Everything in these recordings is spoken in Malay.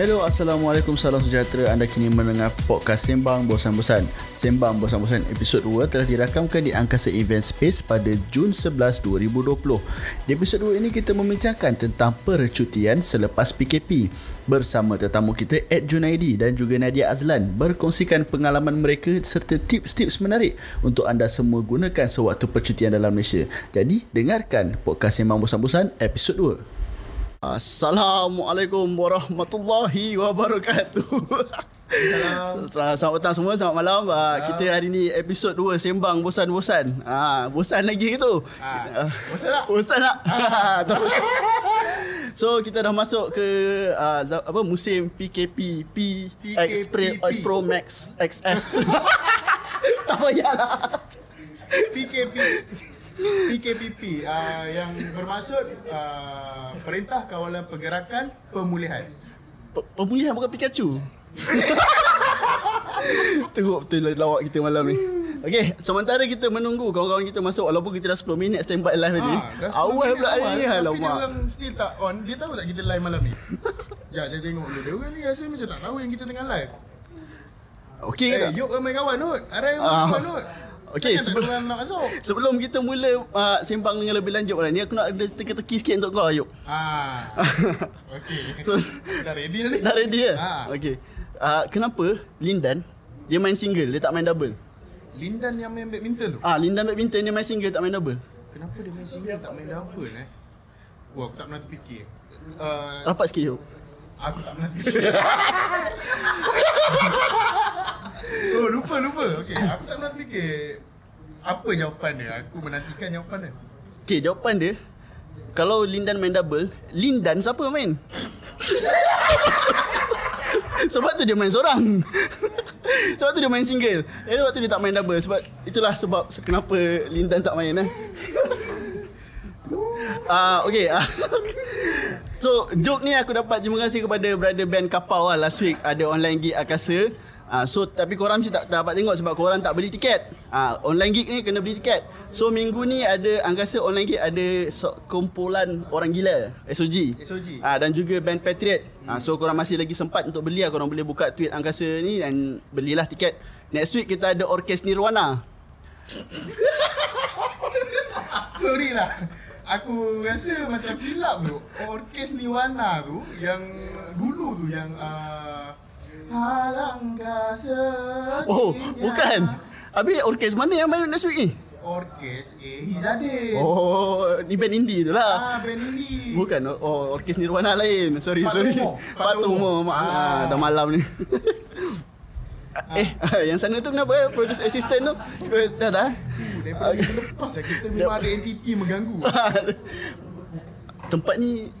Hello, Assalamualaikum, salam sejahtera. Anda kini mendengar podcast Sembang Bosan-Bosan. Sembang Bosan-Bosan episod 2 telah dirakamkan di Angkasa Event Space pada Jun 11, 2020. Di episod 2 ini kita membincangkan tentang percutian selepas PKP bersama tetamu kita Ed Junaidi dan juga Nadia Azlan berkongsikan pengalaman mereka serta tips-tips menarik untuk anda semua gunakan sewaktu percutian dalam Malaysia. Jadi, dengarkan podcast Sembang Bosan-Bosan episod 2. Assalamualaikum warahmatullahi wabarakatuh. Selamat petang semua, selamat malam. Uh, kita hari ni episod 2 sembang bosan-bosan. Ah, bosan lagi tu? Ah, bosan tak? Bosan tak? So kita dah masuk ke uh, apa musim PKP P X Pro Max XS. tak payahlah. PKP PKPP uh, yang bermaksud uh, Perintah Kawalan Pergerakan Pemulihan. P- pemulihan bukan Pikachu. Tengok betul lah lawak kita malam ni. Okay, sementara kita menunggu kawan-kawan kita masuk walaupun kita dah 10 minit standby live tadi. Ah, awal pula hari ni Tapi dia alamak. orang still tak on. Dia tahu tak kita live malam ni? Sekejap saya tengok dulu. Dia orang ni rasa macam tak tahu yang kita tengah live. Okey ke Eh, tak? yuk ramai kawan Nut. Ada yang kawan Nut. Okey, sebelum-. Sebelum kita mula uh, sembang dengan lebih lanjut ni aku nak ada teka-teki sikit untuk kau Ayub. Ah. Okey. So- dah ready dah ni? Dah ready ke? Ah. Okey. Uh, kenapa Lindan dia main single, dia tak main double? Lindan yang main badminton tu. Ah, Lindan badminton dia main single tak main double. Kenapa dia main single tak main double eh? Wah, aku tak pernah terfikir. Uh, Rapat sikit Ayub. Aku tak pernah fikir. oh, lupa, lupa. Okey, aku tak pernah fikir. Apa jawapan dia? Aku menantikan jawapan dia. Okey, jawapan dia kalau Lindan main double, Lindan siapa main? sebab tu dia main seorang. sebab tu dia main single. Eh sebab tu dia tak main double sebab itulah sebab kenapa Lindan tak main eh. Uh, okey. Uh, so joke ni aku dapat terima kasih kepada brother band Kapau lah last week ada online gig Akasa. Ah uh, so tapi korang mesti tak, tak dapat tengok sebab korang tak beli tiket. Ah uh, online gig ni kena beli tiket. So minggu ni ada Angkasa online gig ada so, kumpulan orang gila SOG. SOG. Ah uh, dan juga band Patriot. Ah uh, so korang masih lagi sempat untuk beli lah korang boleh buka tweet Angkasa ni dan belilah tiket. Next week kita ada Orkes Nirwana. Sorry lah. Aku rasa macam silap tu. Orkes Niwana tu yang dulu tu yang uh, Alangkah sedihnya. Oh, bukan. Habis orkes mana yang main next week ni? Orkes eh Hizadin. Oh, ni band indie tu lah. Ah, band ini. Bukan, oh, orkes Nirwana lain. Sorry, Pak sorry. Tumo. Tumo. Ah, Ah. dah malam ni. eh, yang sana tu kenapa eh? Produce assistant tu? Eh, Dah dah. Daripada lepas lah kita memang ada entiti mengganggu. Tempat ni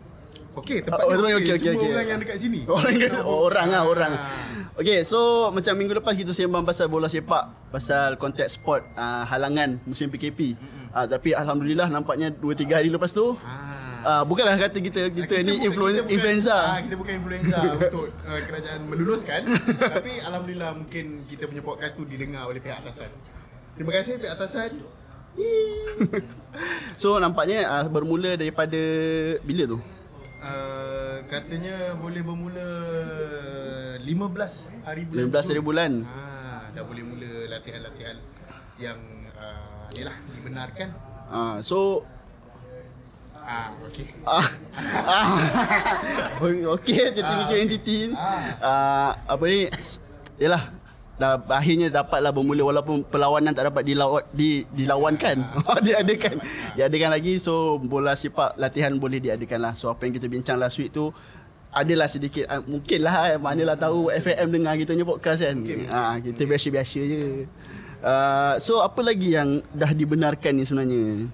Okey, tempat Oh, ni okey, okey. okey, Cuma okey. orang yang dekat sini. Orang ke? Oh, orang lah orang. Ah. Okay, so macam minggu lepas kita sembang pasal bola sepak, pasal konteks sport uh, halangan musim PKP. Uh, tapi alhamdulillah nampaknya 2 3 hari lepas tu Ah. Uh, bukanlah kata kita kita, ni bukan- influen, kita bukan- influenza. Ah, kita bukan influenza untuk uh, kerajaan meluluskan. tapi alhamdulillah mungkin kita punya podcast tu didengar oleh pihak atasan. Terima kasih pihak atasan. So nampaknya uh, bermula daripada bila tu? Uh, katanya boleh bermula 15 hari bulan. 15 hari bulan. Ah, dah boleh mula latihan-latihan yang uh, ni lah dibenarkan. Uh, so Ah, okey. Ah, ah, okey, jadi Ah, fikir okey. entiti. Ah, apa ni? Yalah, dah akhirnya dapatlah bermula walaupun perlawanan tak dapat dilawan di dilawankan. diadakan. Diadakan lagi so bola sepak latihan boleh diadakan lah. So apa yang kita bincang last week tu adalah sedikit uh, mungkin lah eh, manalah tahu FAM dengar kita punya podcast kan. Ah, kita biasa-biasa je. Uh, so apa lagi yang dah dibenarkan ni sebenarnya?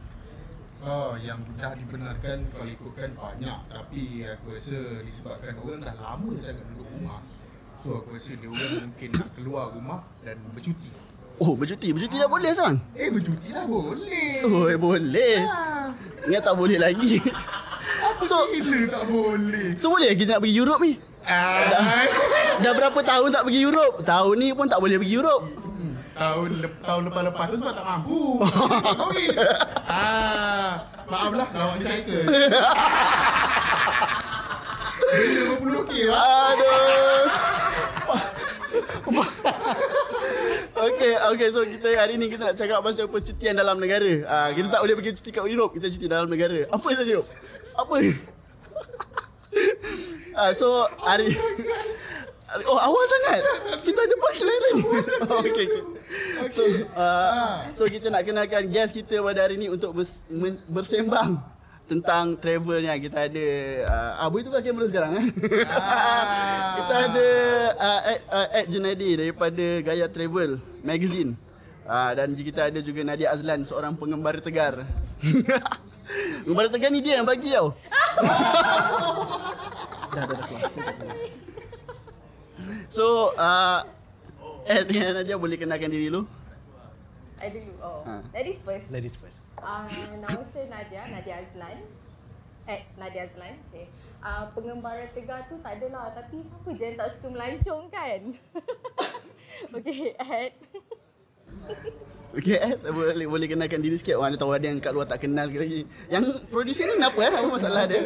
Oh, yang dah dibenarkan kalau ikutkan banyak Tapi aku rasa disebabkan orang dah lama sangat duduk rumah So aku rasa dia orang mungkin nak keluar rumah dan bercuti Oh, bercuti. Bercuti dah boleh sekarang? Eh bercuti lah boleh Oh, eh, boleh. Ah, Ingat tak boleh lagi. so, Gila tak boleh so boleh kita nak pergi Europe ni? ah, Dah berapa tahun tak pergi Europe? Tahun ni pun tak boleh pergi Europe. Tahun lep, tahun lepas-lepas tu sebab tak mampu Kahwin ah, Maaf lah lawak ni cycle 50k lah. Aduh. Okay, okay. So kita hari ni kita nak cakap pasal percutian dalam negara. Ah, kita tak boleh pergi cuti kat Europe, kita cuti dalam negara. Apa tadi? Yop? Apa? ah, so hari Oh awal sangat? Kita ada punchline ni oh, okay, okay. So, uh, so kita nak kenalkan guest kita pada hari ni Untuk bers, men, bersembang Tentang travelnya. Kita ada uh, Abu itu lah kamera sekarang eh? Kita ada uh, Ed, uh, Ed Junaidi Daripada Gaya Travel Magazine. Uh, Dan kita ada juga Nadia Azlan Seorang pengembara tegar. Pengembara tegar ni dia yang bagi tau. Dah dah dah keluar. So uh, Ed dengan Nadia boleh kenalkan diri lu I dulu. Oh. Ha. Ladies first. Ladies first. Uh, nama saya Nadia, Nadia Azlan. Eh, Nadia Azlan. Okay. Uh, pengembara tegar tu tak adalah. Tapi siapa je yang tak suka melancong kan? okay, Ed. Okay Ed boleh, boleh kenalkan diri sikit Mana tahu ada yang kat luar tak kenal ke lagi Yang producer ni kenapa eh Apa masalah dia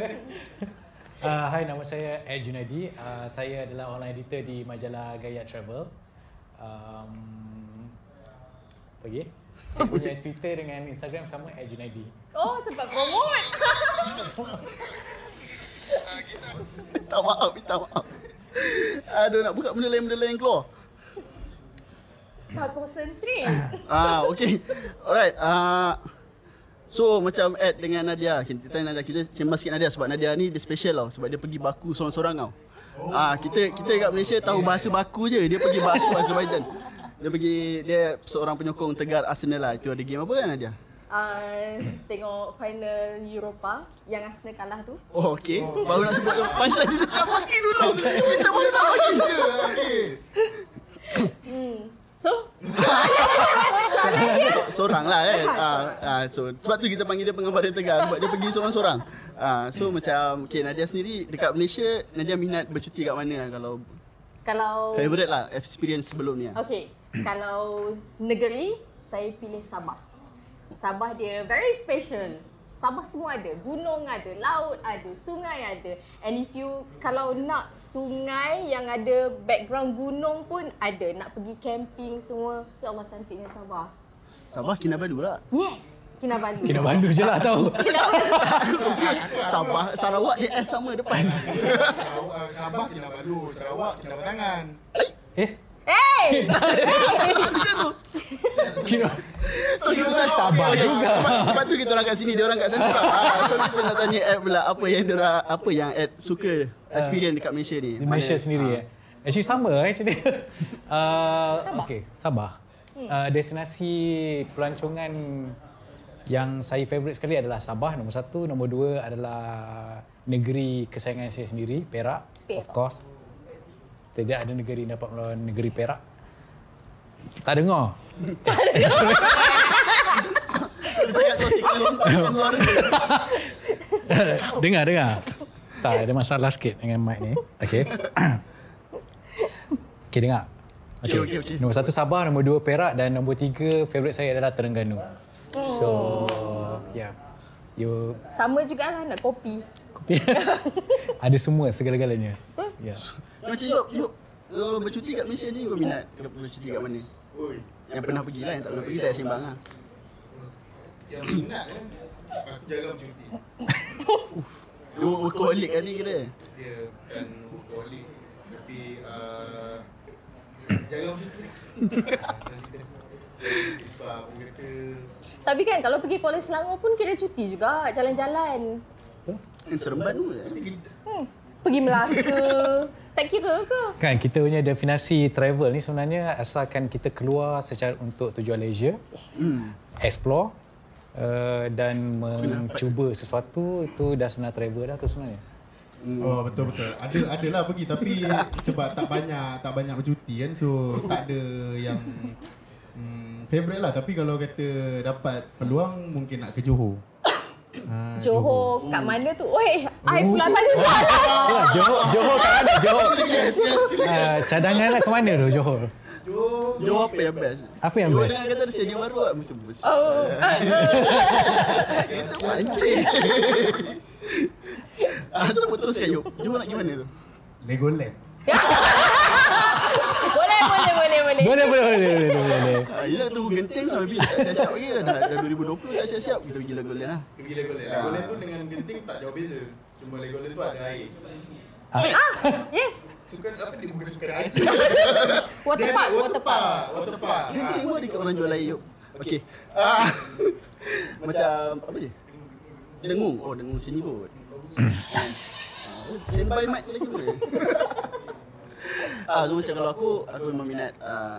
Uh, hai, nama saya Ed Junadi. Uh, saya adalah online editor di majalah Gaya Travel. Um, apa lagi? Saya punya Twitter dengan Instagram sama Ed Junadi. Oh, sebab promote. Minta maaf Minta maaf Aduh nak buka benda lain-benda lain keluar tak concentrate. Ah okay Alright uh, So macam Ed dengan Nadia Kita tanya Nadia Kita sembang sikit Nadia Sebab Nadia ni dia special tau Sebab dia pergi baku seorang-seorang tau Ah kita kita kat Malaysia tahu bahasa baku je dia pergi baku Azerbaijan. Dia pergi dia seorang penyokong tegar Arsenal lah. Itu ada game apa kan Nadia? Uh, tengok final Europa yang Arsenal kalah tu. Oh okey. Baru nak sebut punchline dia nak bagi dulu. Kita baru nak. Okey. Hmm. So, So, seorang lah kan. Ah, ah, so sebab tu kita panggil dia pengembara tegar sebab dia pergi seorang-seorang. Ah, so macam okay Nadia sendiri dekat Malaysia Nadia minat bercuti kat mana kalau kalau favorite lah experience sebelum ni. lah. Okay, kalau negeri saya pilih Sabah. Sabah dia very special. Sabah semua ada. Gunung ada, laut ada, sungai ada. And if you kalau nak sungai yang ada background gunung pun ada. Nak pergi camping semua. Ya Allah cantiknya Sabah. Sabah Kinabalu lah. Yes. Kinabalu. Kinabalu je lah tahu. Sabah Sarawak dia S sama depan. Sarawak, Sabah Kinabalu, Sarawak Kinabatangan. eh? Hey! Kina So kita kan Sabah okay, juga. Sebab, sebab tu kita orang kat sini, dia orang kat sana. Ah, so kita nak tanya Ed pula apa yang dia orang- apa yang Ed suka experience dekat Malaysia ni. Di Malaysia Mana- sendiri eh. Actually sama actually. uh, Sabah. okay, Sabah. Uh, destinasi pelancongan yang saya favourite sekali adalah Sabah nombor satu, nombor dua adalah negeri kesayangan saya sendiri, Perak, Perak. of course. Tidak ada negeri yang dapat melawan negeri Perak. Tak dengar. Dia cakap kau sikit lontarkan suara dia. dengar, dengar. Tak, ada masalah sikit dengan mic ni. Okay. okay, dengar. Okey, okey, okey. Nombor satu Sabah, nombor dua Perak dan nombor tiga favourite saya adalah Terengganu. So, yeah. You Sama juga lah nak kopi. kopi. ada semua segala-galanya. Yeah. Macam Yop, Yop. Kalau bercuti kat Malaysia ni kau minat bercuti kat mana? Oi, Yang pernah pergi lah, yang tak pernah pergi tak payah sembang lah. yang minat eh. Aku jaga cuti. Dia workaholic kan ni kira. Dia bukan workaholic tapi uh, jaga cuti. Sebab kata Tapi kan kalau pergi Kuala Selangor pun kira cuti juga jalan-jalan. Yang Seremban tu. eh, Hmm. Pergi Melaka. tak kira ke? Kan kita punya definisi travel ni sebenarnya asalkan kita keluar secara untuk tujuan leisure, explore uh, dan mencuba sesuatu itu dah sebenarnya travel dah tu sebenarnya. Oh betul betul. Ada adalah pergi tapi sebab tak banyak tak banyak bercuti kan so tak ada yang hmm, favorite lah tapi kalau kata dapat peluang mungkin nak ke Johor. Ha, Johor kat mana tu? Oi, I pula tanya soalan. Johor, Johor kat mana? Johor. Yes, yes. Uh, cadangan lah ke mana tu Johor? Johor. Johor apa yang best? Apa yang Johor best? dengan kata ada stadium baru lah. Mesti best. Oh, Itu pancing. Ah, Siapa teruskan Yop? Yop nak gimana tu? Legoland. boleh, boleh, boleh, boleh. Boleh, boleh, boleh, boleh, boleh. Ah, Ila dah tunggu genting sampai bila tak siap-siap lagi dah. Dah 2020 tak siap-siap. Kita pergi Legoland lah. Pergi Legoland. Legoland pun dengan genting tak jauh beza. Cuma Legoland tu ada air. Ah, yes. Sukan apa dia bukan sukan air. Water Dia park, ada water park. Water park. Genting pun dekat orang jual air Yop. Okey. Ah, Macam apa dia? Dengung. Oh, dengung sini kot. Ah, Standby mic lagi boleh. Ah, so macam kalau aku, aku memang minat ah,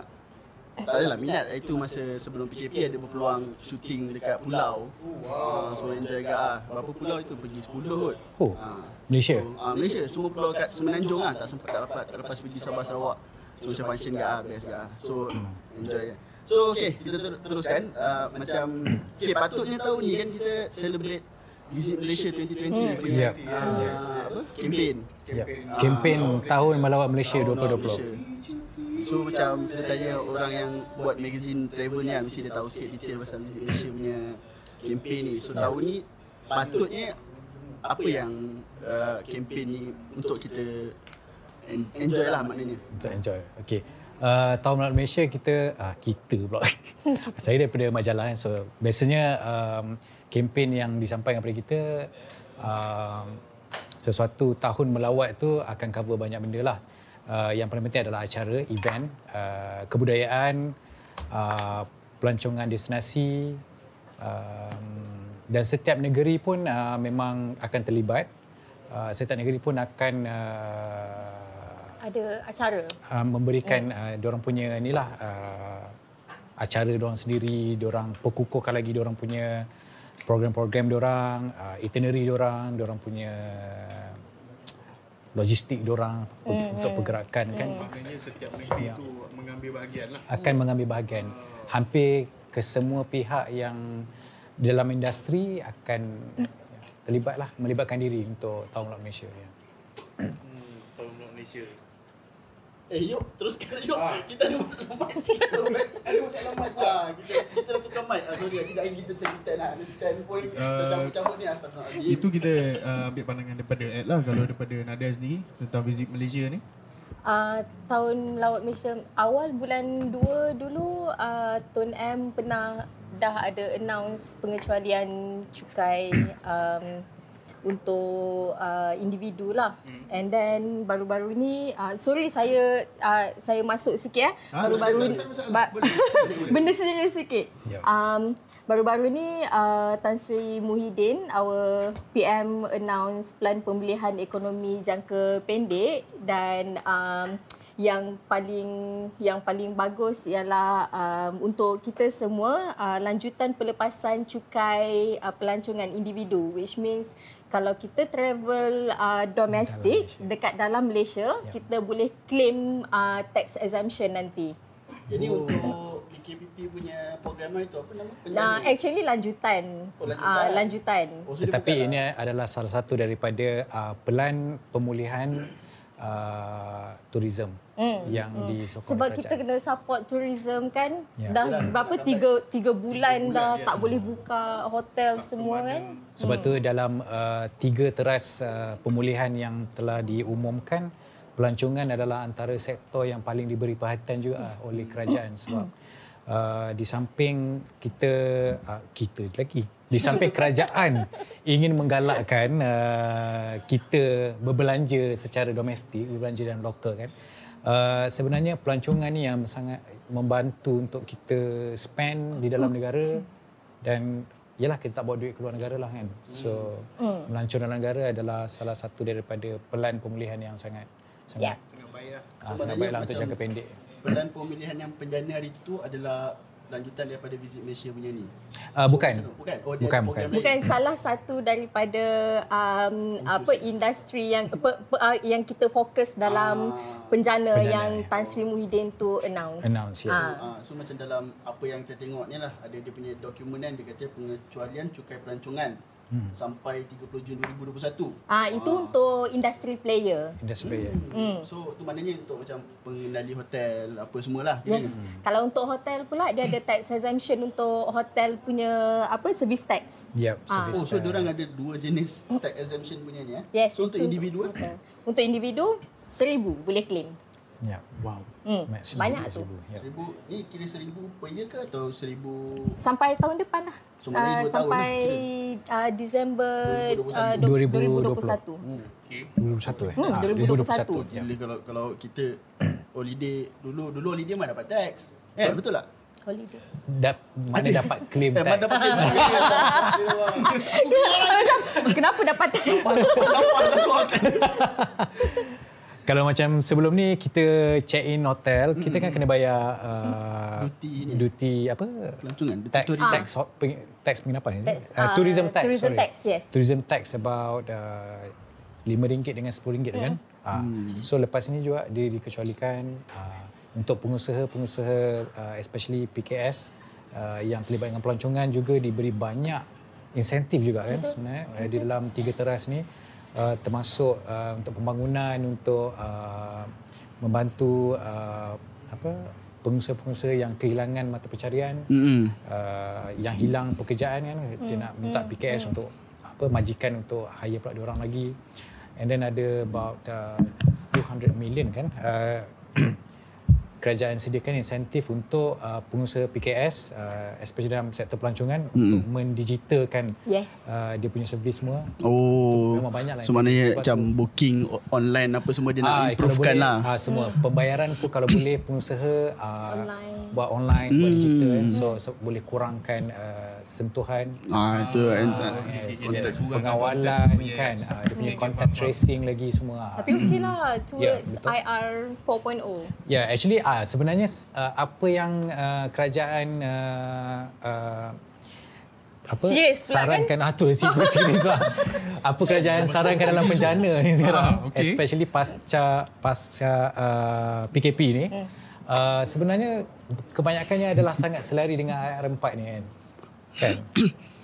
tak adalah minat itu masa sebelum PKP ada berpeluang syuting dekat pulau. Wow. so enjoy agak ah. Berapa pulau itu pergi 10 kot. Oh, Ah. Malaysia? So, ah, Malaysia semua pulau kat Semenanjung ah tak sempat tak dapat tak lepas pergi Sabah Sarawak. So macam function gak ah best gak ah. So enjoy kan. So okay kita ter- teruskan uh, macam okay patutnya tahun ni kan kita celebrate Visit Malaysia 2020 punya Yep. ah, apa campaign. Ya. Kempen Tahun Melawat Malaysia Melawat 2020. Malaysia. So macam kita tanya orang yang buat magazine travel ni ah, mesti dia tahu sikit detail pasal Visit Malaysia punya campaign ni. So tahun ni patutnya apa yang uh, campaign ni untuk kita en- enjoy lah maknanya. Untuk enjoy. Okey. Uh, tahun Melawat Malaysia kita uh, kita pula. Saya daripada majalah kan. So biasanya um, kempen yang disampaikan kepada kita um, sesuatu tahun melawat tu akan cover banyak benda lah. Uh, yang paling penting adalah acara, event, uh, kebudayaan, uh, pelancongan destinasi um, dan setiap negeri pun uh, memang akan terlibat. Uh, setiap negeri pun akan uh, Ada acara. uh, memberikan uh, diorang punya inilah uh, acara diorang sendiri, diorang perkukuhkan lagi diorang punya program-program diorang, uh, itinerary diorang, diorang punya logistik diorang mm, untuk pergerakan kan Maknanya setiap negeri tu mengambil bahagian lah. akan mengambil bahagian. Hampir ke semua pihak yang dalam industri akan terlibatlah melibatkan diri untuk tahun Laut Malaysia ya. Hmm, Malaysia. Eh yuk teruskan yuk. Kita ada masalah mic kan. Ada masalah mic. Ah, kita kita nak tukar mic. Ah, sorry kita lagi kita cari stand lah. Ada stand point Ah. campur-campur ni astagfirullah. Itu kita uh, ambil pandangan daripada Ed lah kalau daripada Nadia sendiri tentang visit Malaysia ni. Uh, tahun Melawat Malaysia awal bulan 2 dulu uh, Tun M pernah dah ada announce pengecualian cukai um, untuk uh, individu lah. And then baru-baru ni uh, sorry saya uh, saya masuk sikit eh. Ah, Baru-baru ni ba- benda serius sikit. Yep. Um, baru-baru ni uh, Tan Sri Muhyiddin our PM announce plan pemulihan ekonomi jangka pendek dan um, yang paling yang paling bagus ialah um, untuk kita semua uh, lanjutan pelepasan cukai uh, pelancongan individu which means kalau kita travel uh, domestik Malaysia. dekat dalam Malaysia Ya. kita boleh claim uh, tax exemption nanti. Ini untuk PKPP punya program itu apa nama? Nah, actually lanjutan. Oh, lanjutan. Ah, lanjutan. Oh, so Tetapi ini adalah salah satu daripada uh, pelan pemulihan uh, tourism yang disokong Sebab oleh kita kerajaan. kena support tourism kan. Ya. Dah Yalah, berapa tiga tiga bulan bulan dah tak boleh buka hotel semua kan. Sebab tu dalam uh, tiga teras uh, pemulihan yang telah diumumkan, pelancongan adalah antara sektor yang paling diberi perhatian juga yes. oleh kerajaan sebab uh, di samping kita uh, kita lagi di samping kerajaan ingin menggalakkan uh, kita berbelanja secara domestik, berbelanja dan lokal kan. Uh, sebenarnya pelancongan ni yang sangat membantu untuk kita spend di dalam negara dan yalah kita tak bawa duit keluar negara lah kan. So Hmm. melancong dalam negara adalah salah satu daripada pelan pemulihan yang sangat sangat Sangat baik lah. ah, sangat baiklah untuk jangka pendek. Pelan pemilihan yang penjana hari tu adalah lanjutan daripada Visit Malaysia punya ni. Uh, So, bukan. tu? Bukan. Oh, dia Bukan, bukan. Bukan salah satu daripada um, apa industri yang pe, pe, uh, yang kita fokus dalam Ah. penjana, Penjana, yang ya. Tan Sri Muhyiddin tu announce. Announce, yes. Ah. Ah, so macam dalam apa yang kita tengok ni lah ada dia punya dokumen kan dia kata pengecualian cukai pelancongan sampai 30 Jun 2021. Ah itu untuk industry player. Industry player. Hmm. So tu maknanya untuk macam pengendali hotel apa semualah. kira. Yes. Kalau untuk hotel pula dia ada tax exemption untuk hotel punya apa service tax. Yep. Ah. Oh, service so tax. diorang ada dua jenis tax exemption punya ni eh? Yes. So untuk individu hotel. Untuk individu seribu boleh claim. Yep. Wow. Hmm. Maximum Banyak tu. seribu. Yep. Seribu ni kira seribu per year ke atau seribu Sampai tahun depan lah. So, maknanya Ah, dua tahun sampai lah uh, Disember 2021. uh, 2020. 2021. 2021 eh? Hmm, Ah, 2021. ya. Bila kalau kalau kita holiday dulu dulu holiday mana dapat tax. Eh betul tak? Holiday. Dap, mana dapat claim Eh, mana tax? dapat claim Macam kenapa dapat tax? Kalau macam sebelum ni kita check in hotel, kita kan kena bayar uh, Duty ni. duty apa? Pelancongan, duty tax tourism. tax peng- tax penginapan ni. Tax, uh, ah, tourism tax. tourism sorry. tax, yes. Tourism tax about uh, RM5 dengan RM10 kan. Ah, So lepas ni juga dia dikecualikan uh, untuk pengusaha-pengusaha uh, especially PKS uh, yang terlibat dengan pelancongan juga diberi banyak insentif juga kan sebenarnya uh, di dalam tiga teras ni uh, termasuk uh, untuk pembangunan untuk uh, membantu uh, apa pengusaha-pengusaha yang kehilangan mata pencarian Mm-mm. uh, yang hilang pekerjaan kan. Dia nak minta PKS untuk apa majikan untuk hire pula dia orang lagi. And then ada about uh, 200 million kan. Uh, kerajaan sediakan insentif untuk uh, pengusaha PKS uh, especially dalam sektor pelancongan mm. untuk mendigitalkan Yes. uh, dia punya servis semua Oh. Memang banyak lah So maknanya macam booking o- online apa semua dia nak Ah, improvekan boleh, lah. ah, semua pembayaran pun kalau boleh pengusaha ah, Online. buat online buat digital kan. so, so boleh kurangkan uh, sentuhan Ah itu uh, yes, yes, pengawalan kan ah, dia punya contact tracing lagi semua. Tapi okey lah towards betul. IR 4.0. Ya, yeah, actually ah sebenarnya uh, apa yang uh, kerajaan uh, uh, apa pula sarankan ah tu tiba serius lah. Apa kerajaan sarankan dalam penjana ni sekarang Ah, okay. especially pasca pasca uh, PKP ni. Hmm. Uh, sebenarnya kebanyakannya adalah sangat selari dengan IR4 ni kan. Kan?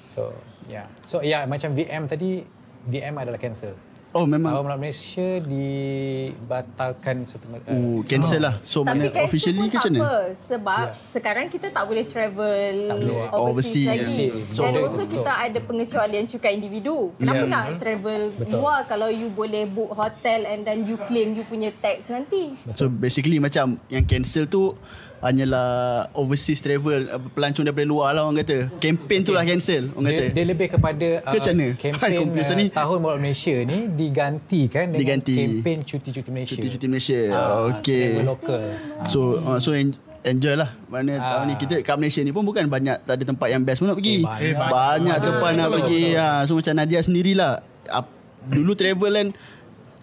So, yeah. So, ya yeah, macam VM tadi VM adalah cancel. Oh memang Awal Melayu Malaysia dibatalkan setelah uh, Oh, cancel lah. So Tapi mana officially ke tak macam mana? sebab sekarang kita tak boleh travel boleh. overseas, Overseas. lagi. So, Dan betul, also betul. kita ada pengecualian cukai individu. Kenapa Ya. nak travel luar kalau you boleh book hotel and then you claim you punya tax nanti? So basically macam yang cancel tu hanyalah overseas travel uh, pelancong daripada luar lah orang kata. Campaign tu lah cancel orang kata. Dia, dia lebih kepada uh, Ke macam mana? kempen uh, ni. tahun Malaysia ni digantikan dengan Diganti. kempen cuti-cuti Malaysia. Cuti-cuti Malaysia. Ah, okay. lokal. So uh, so en- enjoy lah. Mana Ah. tahun ni kita kat Malaysia ni pun bukan banyak tak ada tempat yang best pun nak pergi. Eh, banyak. Eh, banyak. tempat nak pergi. betul. Ha. So macam Nadia sendirilah. Dulu travel kan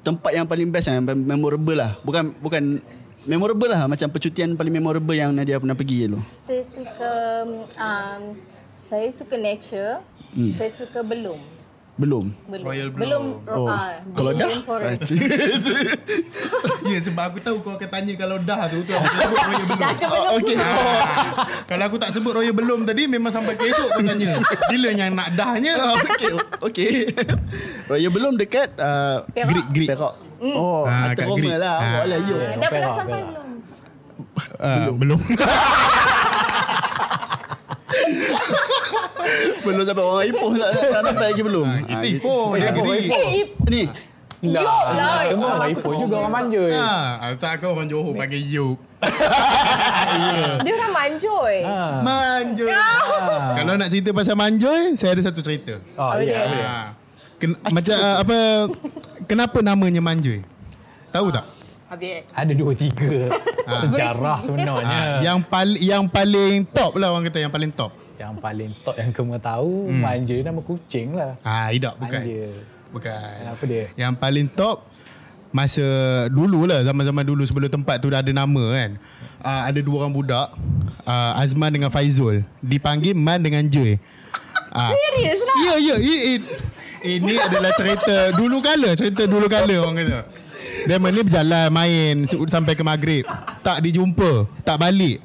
tempat yang paling best yang memorable lah. Bukan bukan memorable lah macam percutian paling memorable yang Nadia pernah pergi dulu. Saya suka um, saya suka nature. Hmm. Saya suka belum. Belum. Belum. Royal belum. Oh. ah, Kalau dah. Ya sebab aku tahu kau akan tanya kalau dah tu tu aku sebut Royal belum. Dah ke belum? okay. Ah, kalau aku tak sebut Royal belum tadi memang sampai ke esok kau tanya. Bila yang nak dahnya? Ah, okay, okay. Raya belum dekat uh, Perak. Greek Greek. Perak. Oh, Ah, kat Roma Greek. lah. Ah. Ah. Boleh you. Ah, Dah pernah sampai belum? Uh, belum. belum sampai orang Ipoh tak, tak, tak sampai lagi belum. Kita Ah, Ipoh dia Ipoh. Eh, ip- Ni. Lah, Yok lah. Kemau Ah, Ipoh juga orang manja. Ah, tak kau orang Johor panggil Yop. Dia orang manjoy. Ah. Manjoy. Kalau nak cerita pasal Manjoy, saya ada satu cerita. Oh, ya. Boleh. Ah. Ken- macam ah, apa kenapa namanya Manjoy? Tahu tak? Habis. Ada dua tiga sejarah Versi. sebenarnya. Ah, yang paling yang paling top lah orang kata yang paling top. yang paling top yang kamu tahu hmm. manja nama kucing lah. Ah, tidak bukan. Manja. Bukan. Apa dia? Yang paling top masa dulu lah zaman-zaman dulu sebelum tempat tu dah ada nama kan. Uh, ada dua orang budak uh, Azman dengan Faizul dipanggil Man dengan Joy. Uh, Serius lah. Ya ya ini adalah cerita dulu kala cerita dulu kala orang kata. Dia ni berjalan main sampai ke maghrib. Tak dijumpa, tak balik.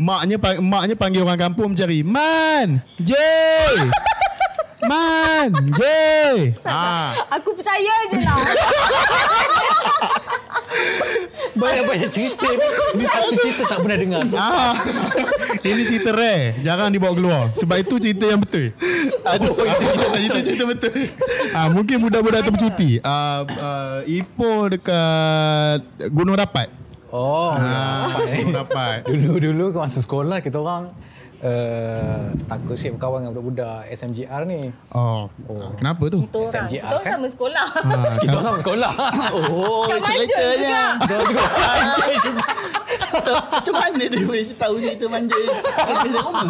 Maknya maknya panggil orang kampung mencari Man, Jay. Manje. Ah. Aku percaya je lah. Banyak-banyak cerita ni. Ni satu cerita tak pernah dengar. Ah. Ini cerita rare. Jarang dibawa keluar. Sebab itu cerita yang betul. Aduh, itu cerita, itu cerita betul. Ah, mungkin budak-budak tu bercuti. Ah, ah, Ipoh dekat Gunung Rapat. Oh, Ah, Gunung Rapat. Dulu-dulu masa sekolah kita orang uh, takut sikit berkawan dengan budak-budak SMGR ni. Oh, ah, kenapa tu? Kita orang, SMGR kita orang kan? sama sekolah. Ah, Kita orang sama sekolah. Oh, ceritanya. juga. Macam mana dia boleh tahu cerita manja ni? Habis dah rumah.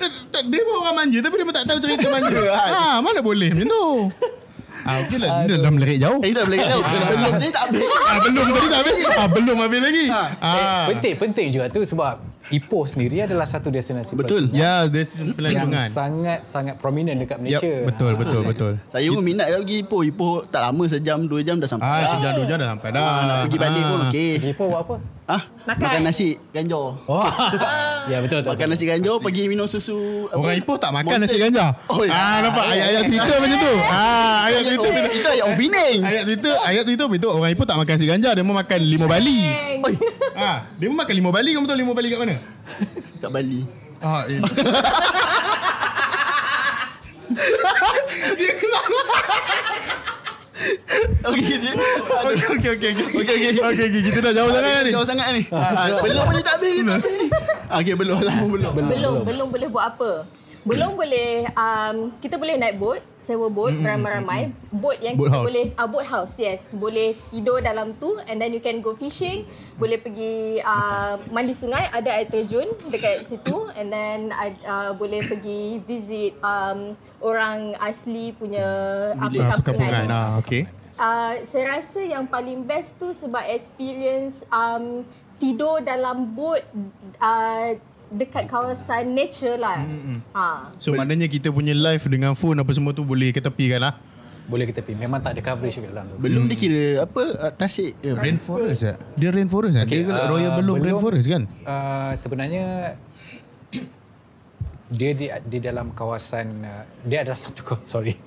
Tak- tak- Dia pun orang manja Tapi dia pun tak tahu cerita manja ha, Mana boleh macam tu Ah, okey lah, dia dah melirik jauh. Eh, dah boleh tahu. Belum je tak habis. Ah, belum tadi tak habis. Ah, belum habis lagi. Ah. Penting, penting juga tu sebab Ipoh sendiri adalah satu destinasi Betul. Ya, dia yang pelancongan. sangat-sangat prominent dekat Malaysia. betul, betul, betul. Saya pun minat lagi Ipoh. Ipoh tak lama sejam, dua jam dah sampai. Ah, sejam dua jam dah sampai dah. Ah, nak pergi balik pun Ah. okey. Ipoh buat apa? Ah, Makan. makan nasi ganjor. Oh. ya betul betul. Makan nasi ganjor, pergi minum susu. apa? Orang Ipoh tak makan Monster. nasi ganja. Oh, ya. Ah, nampak ayat-ayat Twitter macam tu. Ah, ayat Twitter. Oh, Itu ayat orang Penang. Ayat Twitter, ayat Twitter betul. Orang Ipoh tak makan nasi ganja, dia mau makan limau Bali. Oi, Ah, dia mau makan limau Bali. Kamu tahu limau Bali kat mana? Kat Bali. Ah, eh. dia keluar. Okey, je. Okey, okey, okey. Okey, Okey, okey. Okey, okey. Kita dah jauh sangat ni. Jauh sangat ni. Ah, belum ni tak habis. tak habis ni. Ah, Okey, belum. Sambung belum. Belum, belum boleh buat apa. Belum boleh um, kita boleh naik boat, sewa boat ramai-ramai. Boat yang Boat kita house. boleh uh, boat house, yes. Boleh tidur dalam tu and then you can go fishing, boleh pergi uh, mandi sungai, ada air terjun dekat situ and then uh, boleh pergi visit um, orang asli punya apa Ah. Ah, okey. Uh, saya rasa yang paling best tu sebab experience um, tidur dalam boat uh, dekat kawasan nature lah. Mm-hmm. Ha. So maknanya kita punya live dengan phone apa semua tu boleh ke tepi kan lah. Boleh kita pergi. Memang tak ada coverage kat dalam tu. Belum dikira apa ah, tasik ke? Rainforest tak? Dia rainforest kan? Okay, Dia ah, Royal Belum rainforest kan? Uh, sebenarnya dia di, di dalam kawasan uh, dia adalah satu kawasan sorry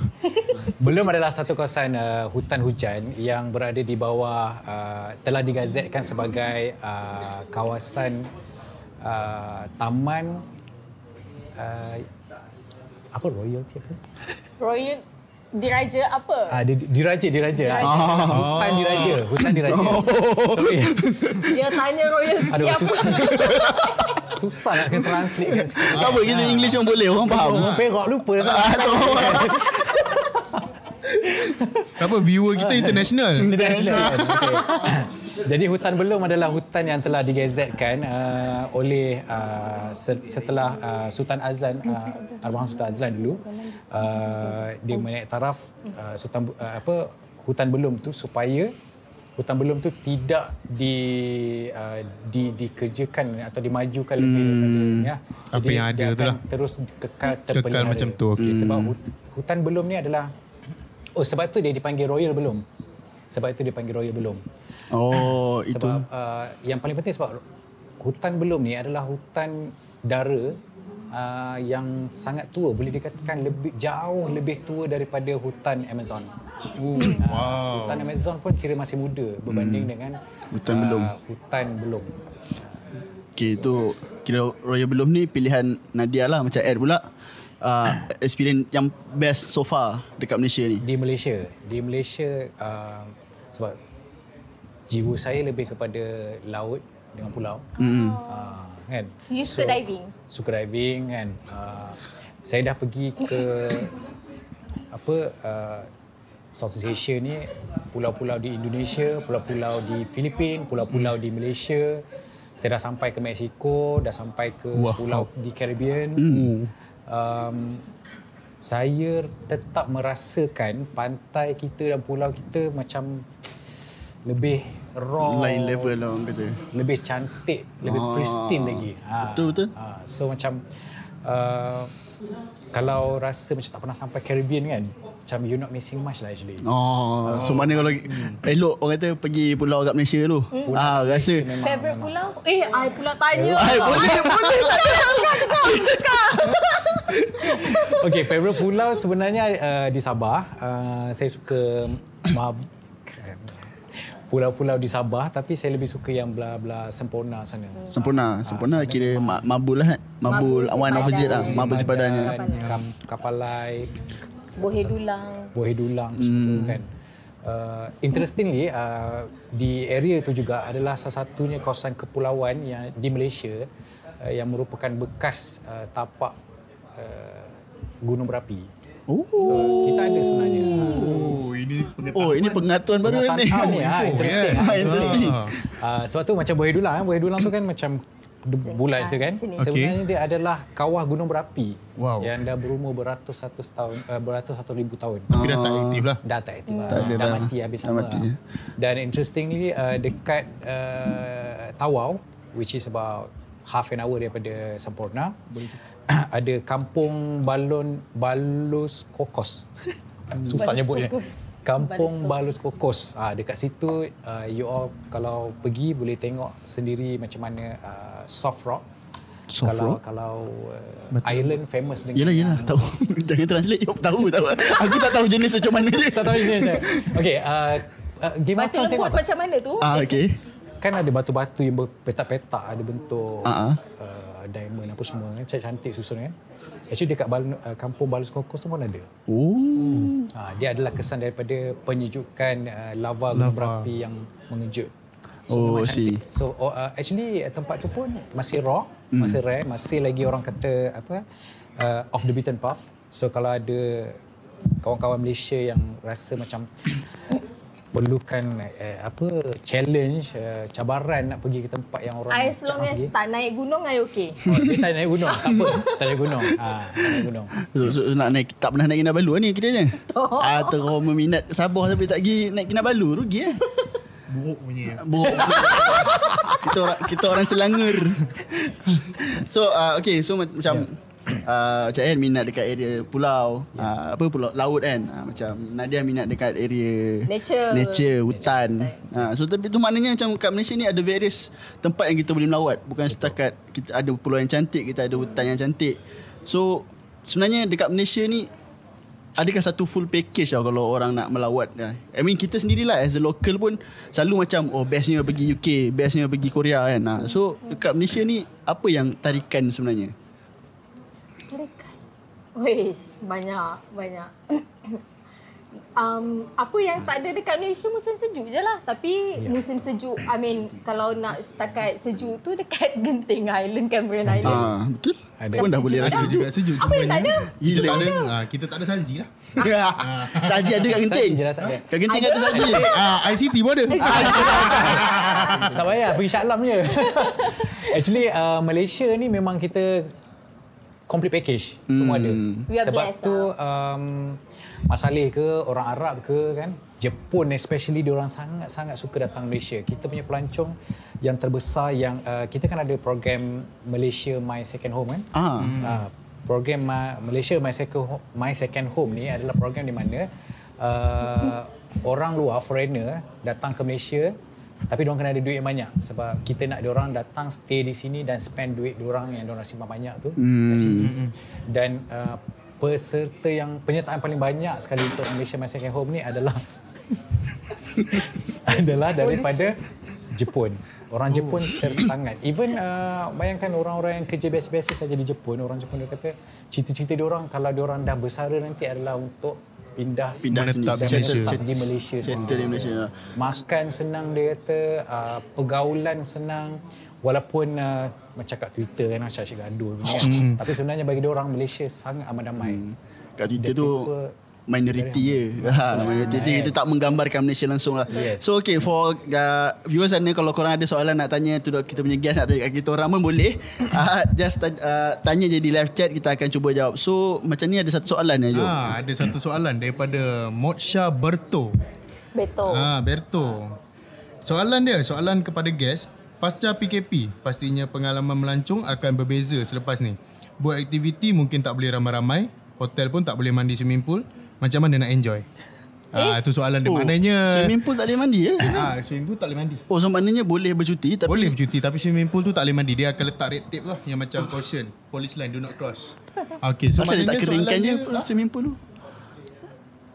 belum adalah satu kawasan uh, hutan hujan yang berada di bawah uh, telah digazetkan sebagai uh, kawasan uh, taman uh, apa royalty apa Royal diraja apa? Ah, di, diraja, diraja. Ah, hutan diraja, hutan diraja. Sorry. Dia tanya royalty Aduh, apa? susah. susah nak kena translate kan sikit. Tak apa, kita English pun boleh. Orang faham. Orang perak lupa dah. Tak apa, viewer kita international. International. Okay. Jadi hutan belum adalah hutan yang telah digazetkan uh, oleh uh, se- setelah uh, Sultan Azlan uh, Arwah Sultan Azlan dulu uh, dia menaik taraf uh, Sultan uh, apa hutan belum tu supaya hutan belum tu tidak di uh, di dikerjakan atau dimajukan lebih daripada ini ya. Apa yang ada dia tu lah. terus kekal Kekal terpelihara. macam tu, okey. Sebab hut- hutan belum ni adalah oh sebab tu dia dipanggil royal belum. Sebab itu dia panggil royal belum. Oh, itu. Sebab uh, yang paling penting sebab hutan belum ni adalah hutan dara uh, yang sangat tua boleh dikatakan lebih jauh lebih tua daripada hutan Amazon. Oh, wow. Hutan Amazon pun kira masih muda berbanding dengan Hutan uh, belum. Hutan belum. Okay, tu kira Royal Belum ni pilihan Nadia lah macam Ed pula. Uh, experience yang best so far dekat Malaysia ni. Di Malaysia, di Malaysia uh, sebab jiwa saya lebih kepada laut dengan pulau. Hmm. Uh, kan? You suka diving? Suka diving kan. Uh, saya dah pergi ke apa uh, Southeast Asia ni pulau-pulau di Indonesia, pulau-pulau di Filipin, pulau-pulau di Malaysia. Saya dah sampai ke Mexico, dah sampai ke Wah. pulau di Caribbean. Um, saya tetap merasakan pantai kita dan pulau kita macam lebih raw Lain level lah orang kata. lebih cantik, lebih Ah, pristine lagi. betul, betul. Ha, so macam uh, kalau rasa macam tak pernah sampai Caribbean kan, macam you not missing much lah actually. Oh, so mana kalau elok orang kata pergi pulau kat Malaysia tu. Ah, rasa Memang, Favorite pulau? Eh, I pula tanya. Ay, boleh, boleh. Tukar, tukar, tukar. Okay, favorite pulau sebenarnya uh, di Sabah. Uh, saya suka mab pulau-pulau di Sabah tapi saya lebih suka yang belah-belah sempurna sana. Sempurna. Sempurna kira ma- mabul lah. Mabul Mabul one opposite lah. Mabul sepadannya. Kap, kapalai, Bohe dulang. Buah Dulang semua tu kan. Uh, interestingly uh, di area itu juga adalah salah satunya kawasan kepulauan yang di Malaysia uh, yang merupakan bekas uh, tapak uh, gunung berapi. Oh. So kita ada sebenarnya. Oh, ini pengetahuan. Oh, ini pengetahuan baru ni. Ah, interesting. yes. Ah, interesting. Ah. Uh, sebab tu macam Buah Dulang, Buah Dulang tu kan macam bulat tu kan. Sini. Sebenarnya dia adalah kawah gunung berapi Wow. yang dah berumur beratus-ratus tahun, uh, beratus-ratus ribu tahun. Tapi dah tak aktif lah. Dah tak aktif. Tak ada dah, dah. mati habis Dah sama. mati. Dan interestingly uh, dekat uh, Tawau which is about half an hour daripada Sempurna ada kampung balon balus kokos. Susah Balus nyebutnya. kokos. Kampung Balus Kokos. Ah dekat situ uh, you all kalau pergi boleh tengok sendiri macam mana uh, soft rock. Soft kalau rock? kalau uh, Ireland famous dengan Yelah, yelah. Tahu. Jangan translate. Yo, tahu, tahu. Aku tak tahu jenis macam mana je. tak tahu je. Okey, uh, uh, game Batu macam tengok. macam mana tu? Ah, okay. Kan ada batu-batu yang berpetak-petak, ada bentuk Ah, ah. Uh, diamond apa semua kan. Cantik susun kan. Actually dekat Bal- uh, kampung Balus Kokos tu pun ada. Oh. Ha, dia adalah kesan daripada penyejukan uh, lava gunung berapi yang mengejut. Oh, memang see. cantik. So oh, uh, actually uh, tempat tu pun masih raw, mm. masih rare, masih lagi orang kata apa uh, off the beaten path. So kalau ada kawan-kawan Malaysia yang rasa macam perlukan uh, apa challenge uh, cabaran nak pergi ke tempat yang orang As long as pergi. tak naik gunung, I okay. Oh, dia tak naik gunung. tak apa. Tak naik gunung. Ha, tak naik gunung. So, so, nak naik tak pernah naik Kinabalu ni kiranya. Ah, terus meminat Sabah tapi tak pergi naik Kinabalu rugi eh. Buruk punya. Buruk. kita orang kita orang Selangor. so uh, okay so ma- macam uh, macam Ed minat dekat area pulau uh, apa pulau laut kan uh, macam Nadia minat dekat area Nature. nature hutan uh, so tapi tu maknanya macam kat Malaysia ni ada various tempat yang kita boleh melawat bukan setakat kita ada pulau yang cantik kita ada hutan yang cantik so sebenarnya dekat Malaysia ni Adakah satu full package tau kalau orang nak melawat ya. I mean kita sendirilah as a local pun selalu macam oh bestnya pergi UK, bestnya pergi Korea kan. So dekat Malaysia ni apa yang tarikan sebenarnya? Weh, banyak, banyak. um, apa yang tak ada dekat Malaysia musim sejuk je lah. Tapi Ya. musim sejuk, I mean kalau nak setakat sejuk tu dekat Genting Island, Cameron Island. Ah, betul? Ada. Pun dah boleh rasa juga sejuk. Apa yang tak ada? Kita tak ada. Ah, kita tak ada salji lah. Saji ada kat Genting. Saji je lah tak ada. Kat Genting ada saji. Ah, ICT pun ada. tak payah pergi Shah Alam je. Actually uh, Malaysia ni memang kita complete package semua ada. We are Sebab blessed, tu um, Mas Saleh ke orang Arab ke kan Jepun especially dia orang sangat-sangat suka datang Malaysia. Kita punya pelancong yang terbesar yang uh, kita kan ada program Malaysia My Second Home kan. Ah. Uh, program Ma- Malaysia My Second Home, My Second Home ni adalah program di mana uh, orang luar foreigner datang ke Malaysia tapi diorang kena ada duit yang banyak sebab kita nak diorang datang stay di sini dan spend duit diorang yang diorang simpan banyak tu kat sini. Dan uh, peserta yang penyertaan paling banyak sekali untuk Malaysia My Second Home ni adalah adalah daripada Jepun. Orang Jepun tersangat. Even uh, bayangkan orang-orang yang kerja biasa-biasa saja di Jepun, orang Jepun dia kata cita-cita dia orang kalau dia orang dah bersara nanti adalah untuk pindah Pindah. Menetap di Malaysia. settle, di Malaysia Settle di Malaysia. Makan senang dia kata, uh, pergaulan senang. Walaupun uh, macam kat Twitter kan macam asyik gaduh kan. Tapi sebenarnya bagi dia orang Malaysia sangat amat damai. Kat Twitter tu people- minority je. Ha, minority tu kita tak menggambarkan Malaysia langsung lah. Yes. So okay for uh, viewers sana kalau korang ada soalan nak tanya tu kita punya guest nak tanya kat kita orang pun boleh. Uh, just uh, tanya je di live chat kita akan cuba jawab. So macam ni ada satu soalan ya Jo. Ah, ada satu soalan daripada Motsha Berto. Betul. Ah, Berto. Soalan dia, soalan kepada guest, pasca PKP, pastinya pengalaman melancong akan berbeza selepas ni. Buat aktiviti mungkin tak boleh ramai-ramai, hotel pun tak boleh mandi swimming pool. Macam mana nak enjoy? Ah, itu soalan dia. Oh, Maknanya Swimming pool tak boleh mandi eh? ah, swimming pool tak boleh mandi. Oh, so maknanya boleh bercuti tapi Boleh bercuti tapi swimming pool tu tak boleh mandi. Dia akan letak red tape lah yang macam caution, police line do not cross. Okay, so Pasal dia tak keringkan soalan je swimming pool tu.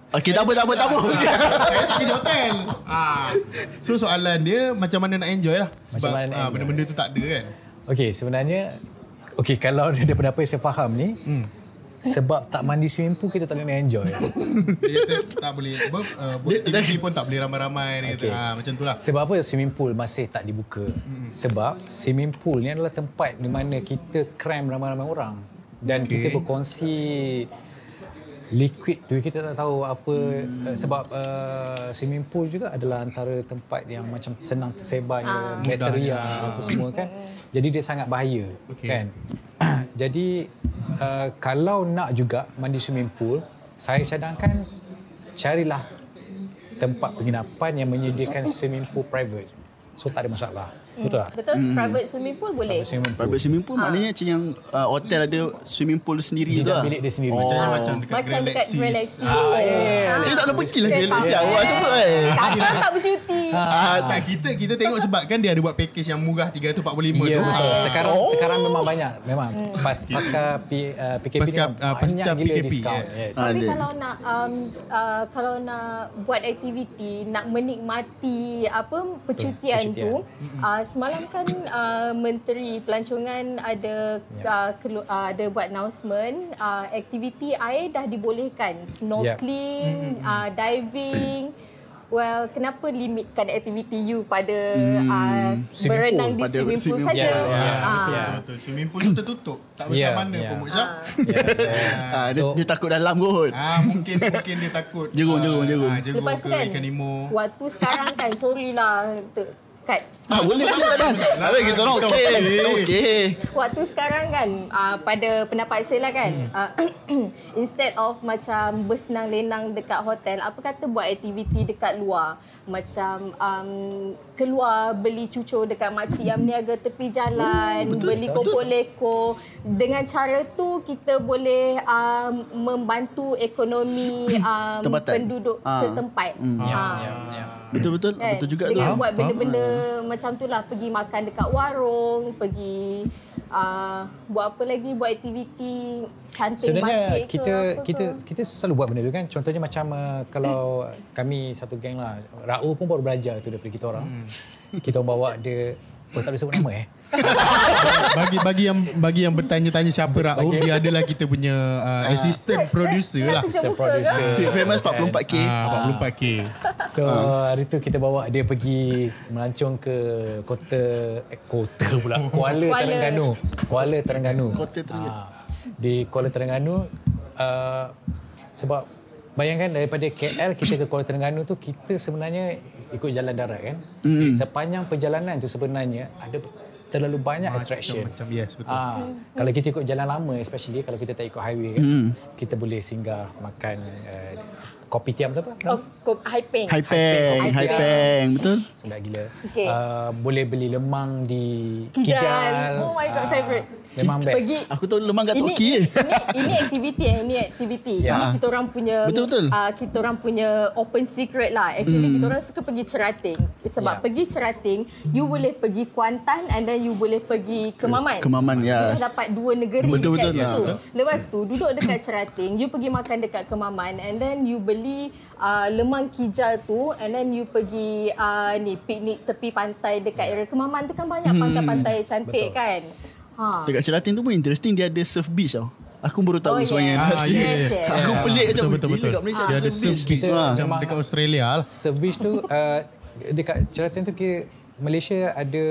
Okey, tak apa, tak apa, tak apa. Saya tak kerja hotel. Ah. So soalan dia macam mana nak enjoy lah. Macam Sebab mana nak ah, benda-benda tu tak ada kan. Okey, sebenarnya okey kalau daripada apa yang saya faham ni, hmm. Sebab tak mandi swimming pool kita tak boleh nak enjoy. Dia tak boleh apa uh, buat aktiviti pun tak boleh ramai-ramai dia kata. Okay. Ah, macam tu lah. Sebab apa swimming pool masih tak dibuka? Hmm. Sebab swimming pool ni adalah tempat di mana kita cram ramai-ramai orang dan Okay. kita berkongsi liquid tu kita tak tahu apa uh, sebab uh, swimming pool juga adalah antara tempat yang macam senang tersebarnya bakteria apa semua kan. Jadi dia sangat bahaya Okey. kan. Jadi uh, kalau nak juga mandi swimming pool, saya cadangkan carilah tempat penginapan yang menyediakan swimming pool private. So tak ada masalah. Betul tak? Betul? Private swimming pool boleh? Swimming pool. Private swimming pool maknanya macam yang uh, hotel ada swimming pool sendiri Di tu lah. bilik dia sendiri. Macam Oh. macam dekat Macam dekat Galaxy. Galaxy. Ah, Ah. Saya tak nak pergi lah Galaxy awak cepat eh. Kakak tak bercuti. Ah, tak kita kita tengok sebab kan dia ada buat package yang murah 345 Ya tu. betul. Ah. Sekarang Oh. sekarang memang banyak. Memang pas pasca P, uh, PKP Pasca- ni ah, banyak pasca gila PKP, diskaun. yes. Yes. Ah, Tapi ada. kalau nak um, uh, kalau nak buat aktiviti, nak menikmati apa percutian, percutian. tu, uh, semalam kan uh, Menteri Pelancongan ada uh, kelu, uh, ada buat announcement uh, aktiviti air dah dibolehkan, snorkeling, uh, diving. Well, kenapa limitkan aktiviti you pada uh, Swimming berenang pool, di pada swimming pool saja? pool. Ya, Ah. betul, Ya. betul. Swimming pool tu tertutup. Tak besar Ya, mana ya. pun Moksyaf. Ya, ya. Ah, dia, So- dia takut dalam kot. Ah, mungkin mungkin dia takut. Jerung, ah, jerung, jerung. Ah, jerung Lepas ke kan ikan nemo. Waktu sekarang kan Sorry lah Cut Ah, boleh, boleh tak ada. Habis kita orang okey. Okey. Waktu sekarang kan uh, Pada pendapat saya lah kan hmm. uh, Instead of macam Bersenang lenang dekat hotel Apa kata buat aktiviti dekat luar Macam um, Keluar beli cucur dekat makcik yang berniaga tepi jalan Oh, betul, Beli kompor leko Dengan cara tu Kita boleh um, Membantu ekonomi um, Tempatan. Penduduk Ah. setempat Hmm. Ya, Ah. ya, ya. Betul betul Kan? betul juga tu. Dengan buat benda-benda macam tu lah. Pergi makan dekat warung, pergi uh, buat apa lagi, buat aktiviti cantik Sebenarnya kita ke kita ke. kita selalu buat benda tu kan. Contohnya macam uh, kalau kami satu geng lah. Rao pun baru belajar tu daripada kita orang. Kita orang bawa dia Oh tak boleh sebut nama eh. bagi bagi yang bagi yang bertanya-tanya siapa Rauf, Bagi- dia adalah kita punya uh, assistant producer lah. Assistant producer. Tweet famous 44k. Ah, 44k. So hari tu kita bawa dia pergi melancong ke kota eh, kota pula Kuala Kuala. Terengganu. Kuala Terengganu. Kota Terengganu. Ah, di Kuala Terengganu uh, sebab bayangkan daripada KL kita ke Kuala Terengganu tu kita sebenarnya ikut jalan darat kan. Mm. Sepanjang perjalanan tu sebenarnya ada terlalu banyak attraction. Macam yes betul. Ah, kalau kita ikut jalan lama especially kalau kita tak ikut highway kan, Hmm. kita boleh singgah makan uh, kopi tiam tu apa? Oh, ko- high peng. High peng, High high peng. peng, betul? Sedap gila. Okey. Uh, boleh beli lemang di Kijal. Kijal. Oh my god, Ah, favorite. Memang best. Pergi Aku tahu lemang kat ini, Toki ini, ini aktiviti eh, ini aktiviti. Ya. Ini kita orang punya Betul, betul. Uh, kita orang punya open secret lah. Actually kita orang suka pergi cerating. Sebab Ya. pergi cerating, you boleh pergi Kuantan and then you boleh pergi Kemaman. Kemaman, yes. Kita dapat dua negeri Betul, dekat betul, situ. ya. Lepas tu duduk dekat cerating, you pergi makan dekat Kemaman and then you beli uh, lemang kijal tu and then you pergi uh, ni piknik tepi pantai dekat area Kemaman tu kan banyak pantai-pantai cantik Betul. kan. Ha. Dekat Ceratin tu pun interesting dia ada surf beach tau. Aku baru tahu Oh, sebenarnya. yeah. Ah, Asyik. yeah, yeah. Aku Yeah. pelik macam Betul, betul, betul. kat Malaysia Dia ada surf beach Kita, macam memang- dekat Australia lah. Service tu uh, dekat Ceratin tu kira Malaysia ada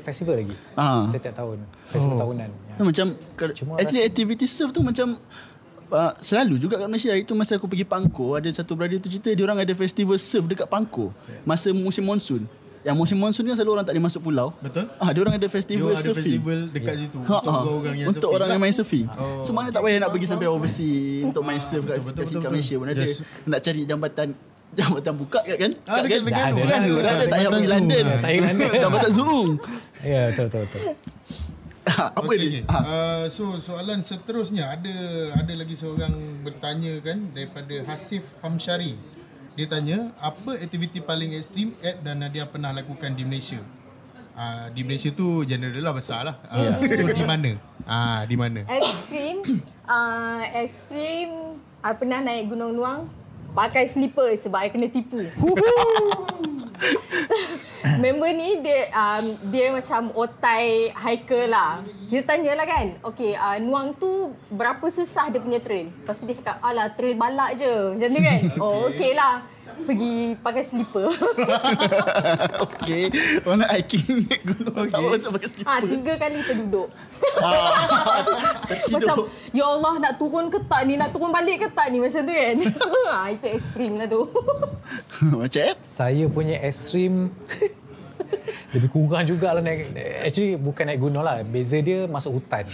festival lagi. Ah. Setiap tahun. Festival tahunan. Ya. macam kalau- Cuma actually rasa- activity surf tu macam uh, selalu juga kat Malaysia itu masa aku pergi Pangkor ada satu brother tu cerita dia orang ada festival surf dekat Pangkor masa musim monsun. Yang musim monsun kan selalu orang tak boleh masuk pulau. Betul. Ah, dia orang ada festival ada surfing. festival dekat situ Ha, untuk ha. orang yang Untuk surfing. orang yang main surfing. So mana tak payah nak pergi sampai overseas untuk main surf kat, betul, betul, kat, betul, Malaysia pun ada. Yes. Nak cari jambatan jambatan buka kat kan? Ah, Kat dekat kan? Terengganu. Dah ada. tak payah pergi London. Tak payah London. Jambatan Zoom. Ya, betul betul betul. Apa Okey, dia? okey. Ah. Uh, so soalan seterusnya ada ada lagi seorang bertanya kan daripada Hasif Hamshari. Dia tanya apa aktiviti paling ekstrim Ed dan Nadia pernah lakukan di Malaysia. Uh, di Malaysia tu general lah besar lah. Uh, so di mana? Ah, uh, di mana? Ekstrim. Uh, ekstrim. I pernah naik Gunung Nuang. Pakai slipper sebab I kena tipu. Member ni dia um, dia macam otai hiker lah. Dia tanyalah kan, okay uh, Nuang tu berapa susah dia punya trail? Lepas tu dia cakap, alah trail balak je. Macam tu kan? Oh okay lah. Pergi pakai slipper. okay. Mana hiking naik gunung okay. sama macam pakai slipper. Ah, tiga kali terduduk. Ah, macam, tertidur. ya Allah nak turun ke tak ni? Nak turun balik ke tak ni? Macam tu kan? ah, itu ekstrim lah tu. macam? Saya punya ekstrim lebih kurang jugalah naik actually bukan naik gunung lah beza dia masuk hutan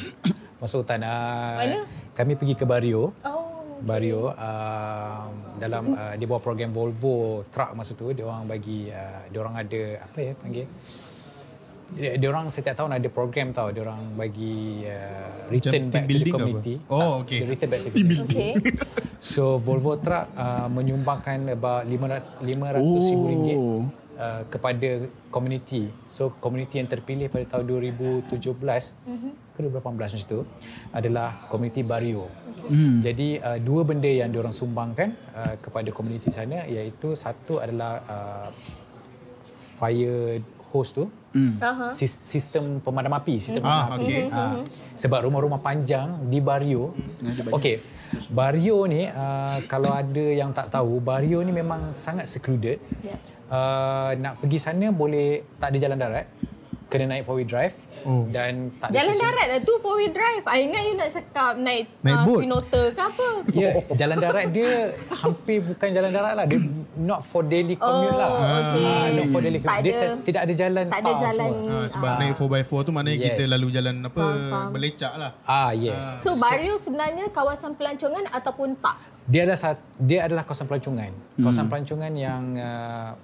masuk hutan uh, Mana? kami pergi ke Bario Oh. Bario uh, dalam uh, dia bawa program Volvo truck masa tu dia orang bagi uh, dia orang ada apa ya panggil dia, dia orang setiap tahun ada program tau dia orang bagi uh, return team back to the building ke apa? community Oh, dia return back to the community Okay. So Volvo Truck uh, menyumbangkan about 500 500 ribu ringgit Oh. uh, kepada community. So community yang terpilih pada tahun 2017 mm-hmm. ke 2018 macam tu adalah community Bario. Mm. Jadi uh, dua benda yang diorang sumbangkan uh, kepada community sana iaitu satu adalah uh, fire hose tu. Mm. Sis- sistem pemadam api, sistem Ah, pemadam api. okey. Ha, sebab rumah-rumah panjang di Bario. Okey. Bario ni uh, kalau ada yang tak tahu, Bario ni memang sangat secluded. Ya. Uh, nak pergi sana boleh tak ada jalan darat. Kena naik four wheel drive oh. dan tak Jalan stesen- darat lah tu four wheel drive. I ingat you nak cakap naik, Naik uh, boat. Twin Otter ke apa. Ya, jalan darat dia hampir bukan jalan darat lah. Dia not for daily commute Oh, lah. okey. Ah, not for daily Tak commute. Dia ada- tak- tidak ada jalan Tak ada jalan. semua. Ah, sebab naik 4x4 tu maknanya Yes. kita lalu jalan apa Faham, faham. berlecak lah. Ah, yes. So, Bario sebenarnya kawasan pelancongan ataupun tak? Dia adalah dia adalah kawasan pelancongan. Kawasan pelancongan yang uh,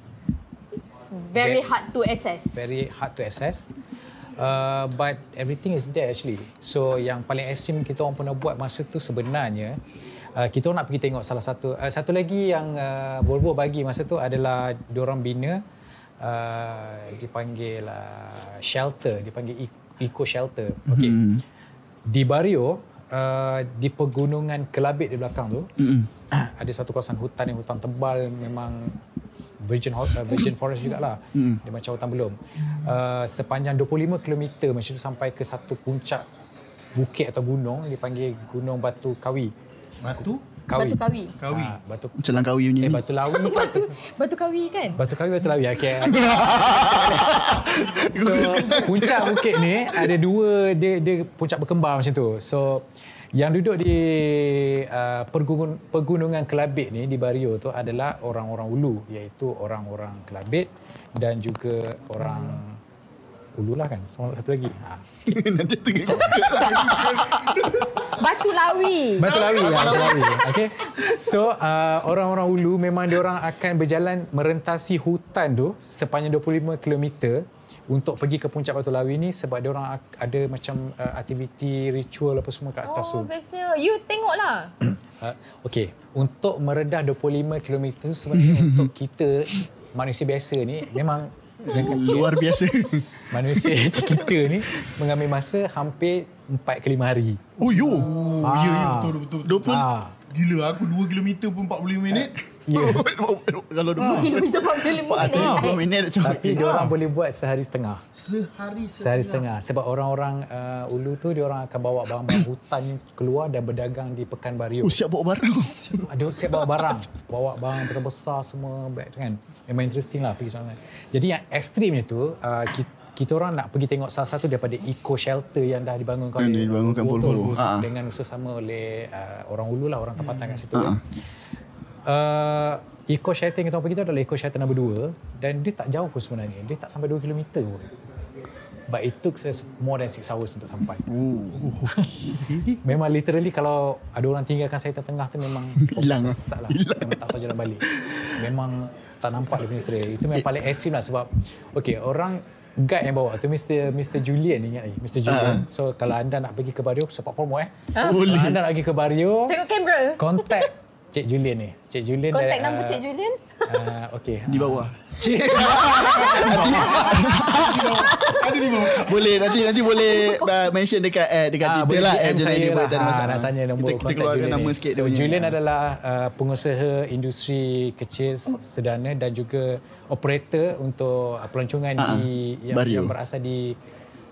Very Ve- hard to access. very hard to access. Uh, but everything is there actually. So yang paling ekstrim kita orang pernah buat masa tu sebenarnya uh, kita orang nak pergi tengok salah satu uh, satu lagi yang uh, Volvo bagi masa tu adalah diorang bina uh, dipanggil uh, shelter, dipanggil e- eco shelter. Okey. Hmm. Di Bario uh, di pegunungan Kelabit di belakang tu Mm-mm. ada satu kawasan hutan yang hutan tebal memang virgin uh, virgin forest jugalah. Mm. Dia macam hutan belum. Uh, sepanjang 25 km macam tu sampai ke satu puncak bukit atau gunung dipanggil Gunung Batu Kawi. Batu Kawi. Batu kawi. kawi. Ah, batu Macam Langkawi punya eh batu lawi ke batu Batu kawi kan? Batu kawi batu lawi okey. so puncak bukit ni ada dua dia dia puncak berkembar macam tu. So yang duduk di uh, pergunung, pegunungan Kelabit ni di Bario tu adalah orang-orang Ulu iaitu orang-orang Kelabit dan juga orang Ulu lah kan. Satu lagi. Ha. Nanti tengah Batu lawi. Batu lawi ya, batu lawi. Okey. So uh, orang-orang Ulu memang dia orang akan berjalan merentasi hutan tu sepanjang 25 km untuk pergi ke puncak Batu Lawi ni sebab dia orang ada macam uh, aktiviti ritual apa semua kat atas Oh, tu. bestnya. You tengoklah. Uh, Okey, untuk meredah 25 km tu sebenarnya untuk kita manusia biasa ni memang Luar biasa. manusia kita ni mengambil masa hampir 4 ke 5 hari. Oh, yo. Oh, ya ya betul betul. betul. 20 Ah. Gila aku 2 km pun 45 minit. Ya. Kalau 20 Kilometer 45 Pak ada minit. 20 minit macam Tapi dia orang boleh buat sehari setengah. Sehari Sehari setengah sebab orang-orang uh, Ulu tu dia orang akan bawa barang-barang hutan keluar dan berdagang di Pekan Bario. Oh, siap bawa barang. Ada siap bawa barang, bawa barang besar-besar semua bag kan. Memang interesting lah pergi sana. Jadi yang ekstrimnya tu uh, kita, kita orang nak pergi tengok salah satu daripada eco shelter yang dah dibangunkan Yang dibangunkan Volvo. Ha. dengan bersama oleh uh, orang Ulu lah orang tempatan kat situ. Uh, eco shelter yang kita pergi tu adalah eco shelter nombor 2 dan dia tak jauh pun sebenarnya. Dia tak sampai 2 km pun. But it took us more than 6 hours untuk sampai. memang literally kalau ada orang tinggalkan saya tengah tu memang Hilang. sesat lah. Memang tak tahu jalan balik. Memang tak nampak dia punya trail. Itu memang paling ekstrim lah sebab okay orang guide yang bawa tu Mr. Mr. Julian ingat lagi Mr. Julian. So kalau anda nak pergi ke Bario support promo eh. Boleh. Kalau anda nak pergi ke Bario Tengok kamera. contact Cik Julian ni. Cik Julian Kontak dah, nombor ah, Cik Julian. ah, Okey. Di bawah. Cik. Ada di bawah. Boleh nanti nanti boleh uh, mention dekat eh, dekat Ah, Twitter boleh lah DM eh, saya Junaidi lah. boleh tak ada Ha, masalah. nak tanya nombor kita, kita keluarkan Julian nama ni. sikit So, dia punya. Julian adalah uh, pengusaha industri kecil sederhana dan juga operator untuk uh, pelancongan Ah, di yang, yang berasal di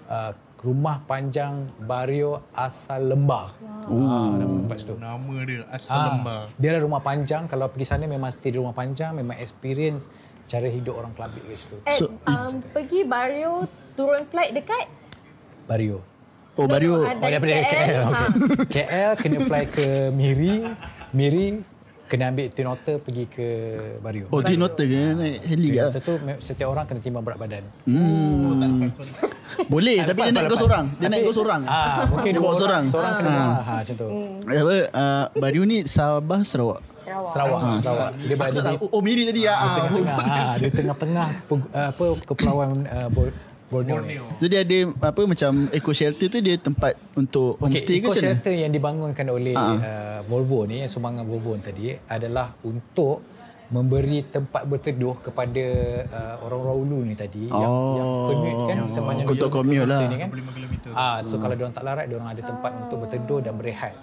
uh, Rumah Panjang Bario Asal Lembah. Ah, nama tempat situ. Nama dia Asal Ah, Lembah. dia adalah rumah panjang. Kalau pergi sana memang stay di rumah panjang, memang experience cara hidup orang Kelabit kat situ. So, um, pergi Bario turun flight dekat Bario. Oh Bario. Oh daripada KL. KL. Ha. Okay. KL kena fly ke Miri. Miri kena ambil twin otter pergi ke Bario. Oh dia nota kena naik heli Twin ke? otter tu setiap orang kena timbang berat badan. Oh, tak lepas solat. Boleh tapi dia naik kau seorang. Dia naik kau seorang. Ah, mungkin dia dua bawa orang, seorang. Seorang kena Ah. ha, ha macam tu. Eh, Apa uh, Bario ni Sabah Sarawak. Sarawak. Sarawak, Sarawak. Dia berada di Oh Miri tadi ya. Ah. tengah-tengah. Ha, di tengah-tengah uh, apa kepulauan uh, Borneo. Borneo. Jadi ada apa macam eco shelter tu dia tempat untuk homestay ke Eco macam mana? shelter yang dibangunkan oleh uh, Volvo ni, yang sumbangan Volvo ni tadi adalah untuk memberi tempat berteduh kepada uh, orang-orang ulu ni tadi yang, Oh. yang commute kan sepanjang Untuk 20 commute lah. ni kan. 25 kilometer. Ah, so kalau diorang tak larat, diorang ada tempat untuk berteduh dan berehat.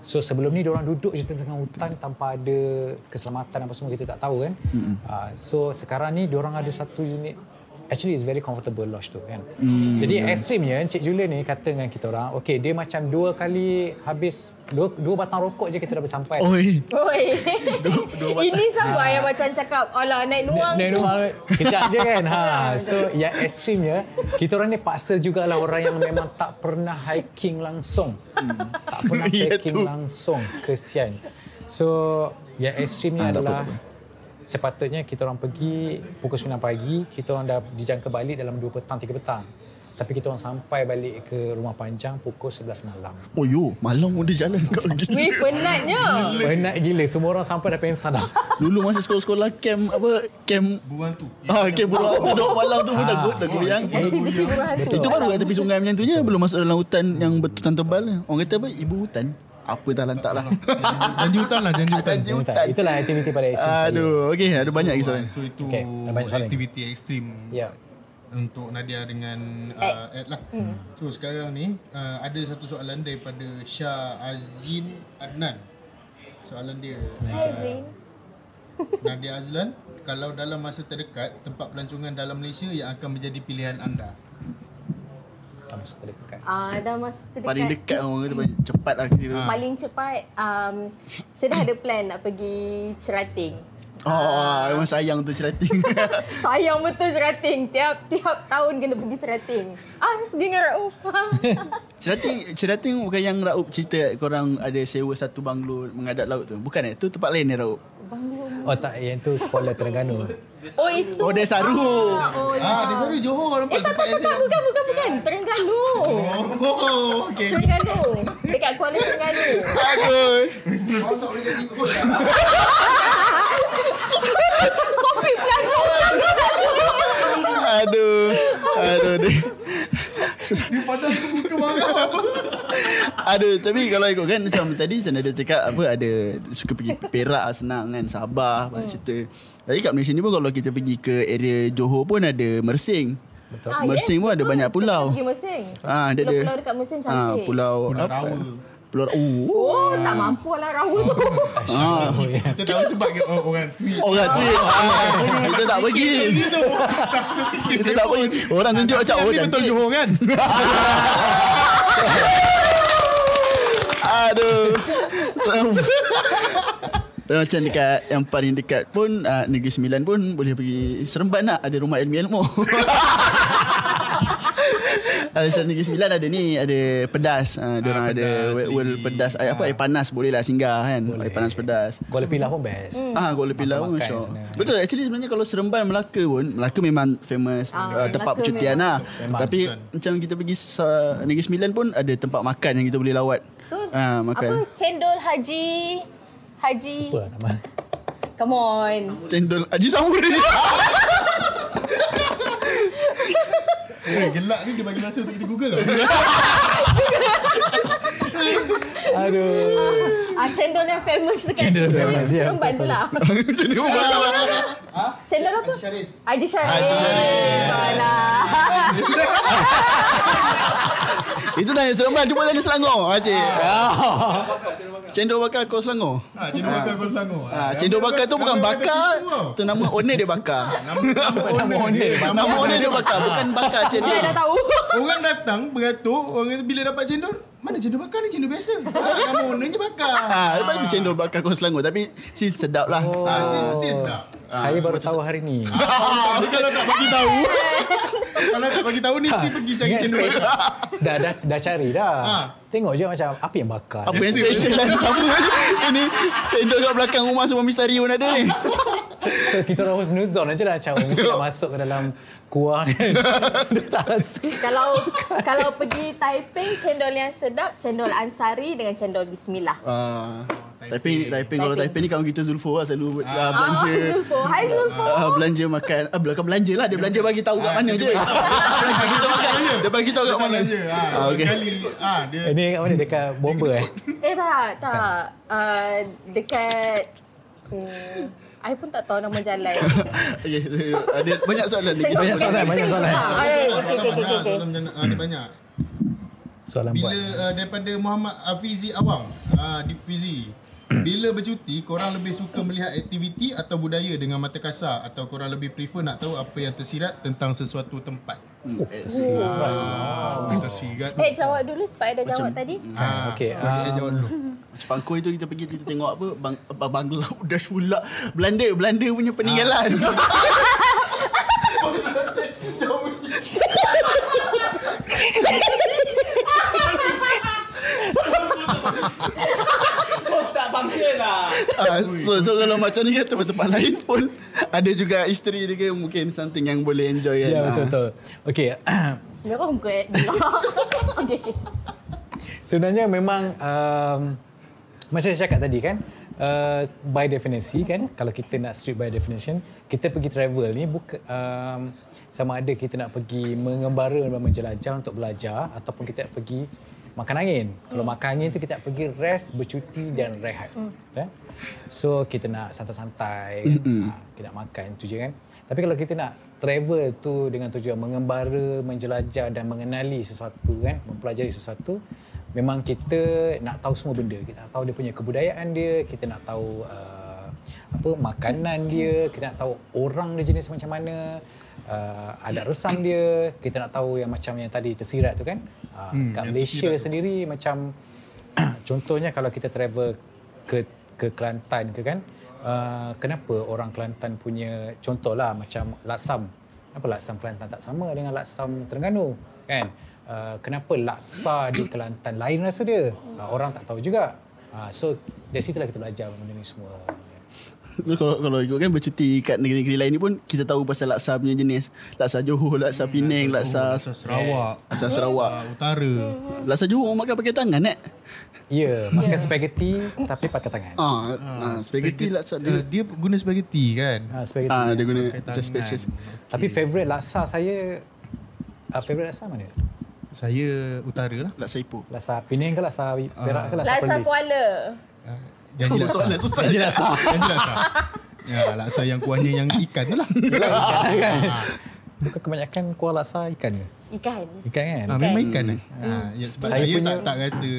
So sebelum ni diorang duduk je tengah hutan tanpa ada keselamatan apa semua kita tak tahu kan. Ah, so sekarang ni diorang ada satu unit Actually it's very comfortable lodge tu kan. Jadi ekstrimnya Encik Julia ni kata dengan kita orang, okay dia macam dua kali habis dua, dua batang rokok je kita dah bersampai. Oi. Oi. Ini sama yang macam cakap, alah naik nuang. Naik rumah kejap je kan. Ha. So yang ekstrimnya kita orang ni paksa jugalah orang yang memang tak pernah hiking langsung. Tak pernah Ya tu. langsung. Kesian. So yang ekstrimnya tak apa, adalah tak apa. Sepatutnya kita orang pergi pukul 9 pagi, kita orang dah dijangka balik dalam 2 petang, 3 petang. Tapi kita orang sampai balik ke rumah panjang pukul 11 malam. Oh yo, malam pun dia jalan kau gila. Weh, penatnya. Penat gila. Semua orang sampai dah pensan dah. Dulu masa sekolah-sekolah camp apa camp Buang tu. Ah, camp burung tu dok malam tu pun dah go- dah goyang. Burung hantu. Itu baru kat tepi sungai macam tu je belum masuk dalam hutan yang bertutan tebal. Orang kata apa? Ibu hutan. Apa tak lantak lah. Janji hutan lah, janji hutan. Janji hutan. Itulah aktiviti pada ekstrim saya. Aduh, okey, ada banyak lagi soalan. So itu Okay, aktiviti ekstrim Ya. untuk Nadia dengan uh, Ed lah. So sekarang ni uh, ada satu soalan daripada Shah Azin Adnan. Soalan dia Hai, Zain. Nadia Azlan, kalau dalam masa terdekat tempat pelancongan dalam Malaysia yang akan menjadi pilihan anda. Sama terdekat. Ah, dah masa terdekat. Paling dekat orang kata paling cepat lah kira. Paling cepat, um, saya dah ada plan nak pergi Cerating. Oh, memang sayang tu cerating. Sayang betul Cerating. Tiap tiap tahun kena pergi Cerating. Ah, pergi dengan Rauf. cerating, cerating bukan yang Raup cerita korang ada sewa satu banglo menghadap laut tu. Bukan eh? Tu tempat lain ni Raup. Oh tak, yang tu Kuala Terengganu. oh, itu. Oh, dia Saru. Oh, ya. Ah, selalu Johor nampak Eh, tak, tempat tak, yang bukan, bukan, bukan, bukan. Terengganu. Oh, okay. Terengganu. Dekat Kuala Terengganu. Aduh. Masuk boleh jadi kot. Kopi pelancongan. Aduh. Aduh. Dia. Dia padahal aku buka marah. Aduh, tapi kalau ikut kan macam tadi macam ada cakap apa ada suka pergi Perak senang kan Sabah banyak cerita. Tapi kat Malaysia ni pun kalau kita pergi ke area Johor pun ada Mersing. Betul. Ah, Mersing yes, pun ada betul. banyak Kita pulau. Pergi Mersing. Ah, dia ada Pulau-pulau dekat Mersing Ah, cantik. pulau Pulau apa? Rawa. Pulau Oh. Oh, tak mampu lah rawa tu. Ah. Oh, ya. Kita tahu sebab ke oh, orang tweet. Orang tu ah, Kita tak pergi Kita tak pergi Orang tunjuk macam Oh Ni betul cantik Johor kan? Aduh Dan macam dekat Yang paling dekat pun uh, Negeri Sembilan pun Boleh pergi Seremban nak Ada rumah ilmu-ilmu Ada macam Negeri Sembilan ada ni Ada pedas uh, Diorang Ah, ada pedas well, well, lagi. pedas air, apa, air panas Boleh lah singgah kan Boleh. Air panas pedas Kuala Pilah pun best. Ah, Kuala Pilah pun sana. Betul actually sebenarnya kalau Seremban Melaka pun Melaka memang famous Ah, uh, tempat percutian lah. Memang. Tapi macam kita pergi sa- Negeri Sembilan pun ada tempat makan yang kita boleh lawat. Ah, makan. Apa? Cendol Haji... Haji... Apa lah nama? Come on. Cendol Haji Samuri. Eh, gelak ni dia bagi masa untuk kita google tau. Aduh. Ah, cendol yang famous dekat Cendol yang famous, ya, Seremban tu betul. lah. Jadi orang bakar. Cendol apa? Haji Syarif. Haji Syarif. Alah. Itu tanya Seremban Cuba tanya Selangor Acik Cendol bakar kau Selangor Ha, cendol bakar Kuala Selangor. Ah, cendol bakar tu bukan bakar Tu nama owner dia bakar Nama owner. Nama owner dia bakar Bukan bakar Dia cendol dah tahu. Orang datang beratur, orang bila dapat cendol, mana cendol bakar ni cendol biasa. Ah, nama ownernya bakar. Ah, lepas tu cendol bakar kau Selangor Tapi still sedap lah Ah, taste taste tak? Saya baru tahu hari ni. Ah, kalau tak bagi tahu. kalau tak bagi tahu ni mesti pergi cari cendol bakar. dah, dah, dah cari dah. Ha. Tengok je macam apa yang bakar. Apa yang special lah Sama Ini cendol kat belakang rumah Semua misteri pun ada ni So, kita orang husnuzon aje lah macam mungkin nak masuk ke dalam kuah. Dia tak rasa. kalau kalau pergi Taiping cendol yang sedap cendol Ansari dengan cendol Bismillah. Ah, Taiping, Taiping kalau Taiping ni kawan kita Zulfo lah selalu ah, Ah, belanja Zulfo. Hai Zulfo. Ah, belanja makan ah, belakang belanja lah dia belanja bagi tahu kat mana je belanja kita makan dia bagi tahu kat mana je. Ha, ah, okay. sekali. Ha, dia Ini kat mana? Dekat bomba eh? Eh tak, tak. Uh, dekat hmm, I pun tak tahu nama jalan. okay, ada banyak soalan ni kita Banyak soalan, banyak soalan. Ah, okey okey okey okey. Soalan macam ah, banyak. Soalan Bila buat. uh, daripada Muhammad Afizi Awang, uh, di Fizi. Bila bercuti, korang lebih suka melihat aktiviti atau budaya dengan mata kasar atau korang lebih prefer nak tahu apa yang tersirat tentang sesuatu tempat? Ah, tersirat. Eh jawab dulu sebab ada jawab tadi. Ah, Okey, okay, um, jawab dulu. Macam pangkul itu kita pergi kita tengok apa bang apa Bangladesh pula Belanda Belanda punya peninggalan. Ah, so, so kalau macam ni kan tempat-tempat lain pun ada juga isteri dia ke mungkin something yang boleh enjoy kan. Ya, Ah. betul betul. Okey. Dia orang great. Okey okey. Sebenarnya memang um, macam saya cakap tadi kan, uh, by definisi kan, kalau kita nak strict by definition, kita pergi travel ni bukan um, sama ada kita nak pergi mengembara dan menjelajah untuk belajar ataupun kita nak pergi makan angin. Kalau makan angin tu kita nak pergi rest, bercuti dan rehat. Kan? So kita nak santai-santai, ha, kita nak makan tu je kan. Tapi kalau kita nak travel tu dengan tujuan mengembara, menjelajah dan mengenali sesuatu kan, mempelajari sesuatu, memang kita nak tahu semua benda. Kita nak tahu dia punya kebudayaan dia, kita nak tahu uh, apa makanan dia, kita nak tahu orang dia jenis macam mana, uh, adat resam dia, kita nak tahu yang macam yang tadi tersirat tu kan. Uh, Hmm, kat Malaysia tersirat tu. sendiri macam contohnya kalau kita travel ke ke Kelantan ke kan? Uh, kenapa orang Kelantan punya contohlah macam laksam kenapa laksam Kelantan tak sama dengan laksam Terengganu kan? Uh, kenapa laksa di Kelantan lain rasa dia? Uh, orang tak tahu juga. Uh, so dari situlah kita belajar benda ni semua kalau kalau ikut kan bercuti kat negeri-negeri lain ni pun kita tahu pasal laksa punya jenis. Laksa Johor, laksa Penang, laksa Asal Sarawak, laksa Sarawak. ah, Utara. Laksa Johor orang makan pakai tangan eh. ya yeah, makan spaghetti tapi pakai tangan Ah, ah spaghetti laksa Uh, dia. dia guna spaghetti kan? uh, spaghetti Ah, dia guna macam special. tapi favourite laksa saya uh, favourite laksa mana Saya utara lah. Laksa Ipoh. laksa Penang ke laksa Perak ke laksa Laksa Perlis Kuala. Uh, janji laksa. Soalan susah. Janji laksa janji laksa. Ya, laksa yang kuahnya yang ikan tu lah. Bukan kebanyakan kuah laksa ikan ke? Ikan. Ikan kan? Ah, memang ikan eh. Ah, ya, sebab Saya saya, punya- tak tak rasa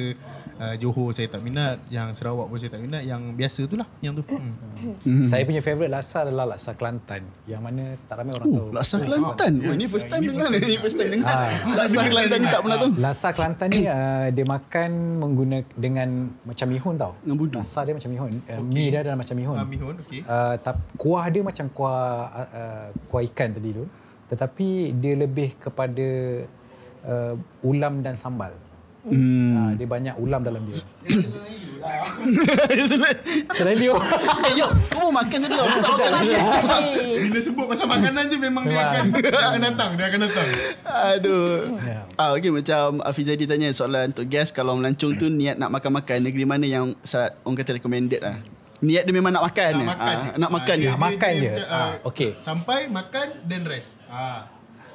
uh, Johor saya tak minat, yang Sarawak pun saya tak minat, yang biasa tu lah, yang tu. Hmm. Hmm. Saya punya favourite laksa adalah laksa Kelantan yang mana tak ramai orang tahu. Oh, laksa Kelantan. Oh, ini first time dengar ni. Ini first time dengar. Ah. Laksa Kelantan ni tak pernah tahu. Laksa Kelantan ni uh, dia makan mengguna dengan macam mihun tau. Dengan budu. Laksa dia macam mihun. Uh, Mi dia adalah macam mihun. Ah, mihun, okey. Uh, tap, kuah dia macam kuah uh, uh, kuah ikan tadi tu. Tetapi dia lebih kepada uh, ulam dan sambal. Hmm. Uh, dia banyak ulam dalam dia. Terlalu. Yo, kau mau makan lah. Tadi. Bila sebut pasal makanan je memang dia akan, dia akan datang, dia akan datang. Aduh. Ya. Ah, okay, macam Afizadi tanya soalan untuk guest kalau melancong tu niat nak makan-makan negeri mana yang saat orang kata recommended lah. Niat dia memang nak makan. Nak je. makan. Ah, nak makan je. Nak makan je. macam, Ah, okey. Sampai makan then rest. Ah.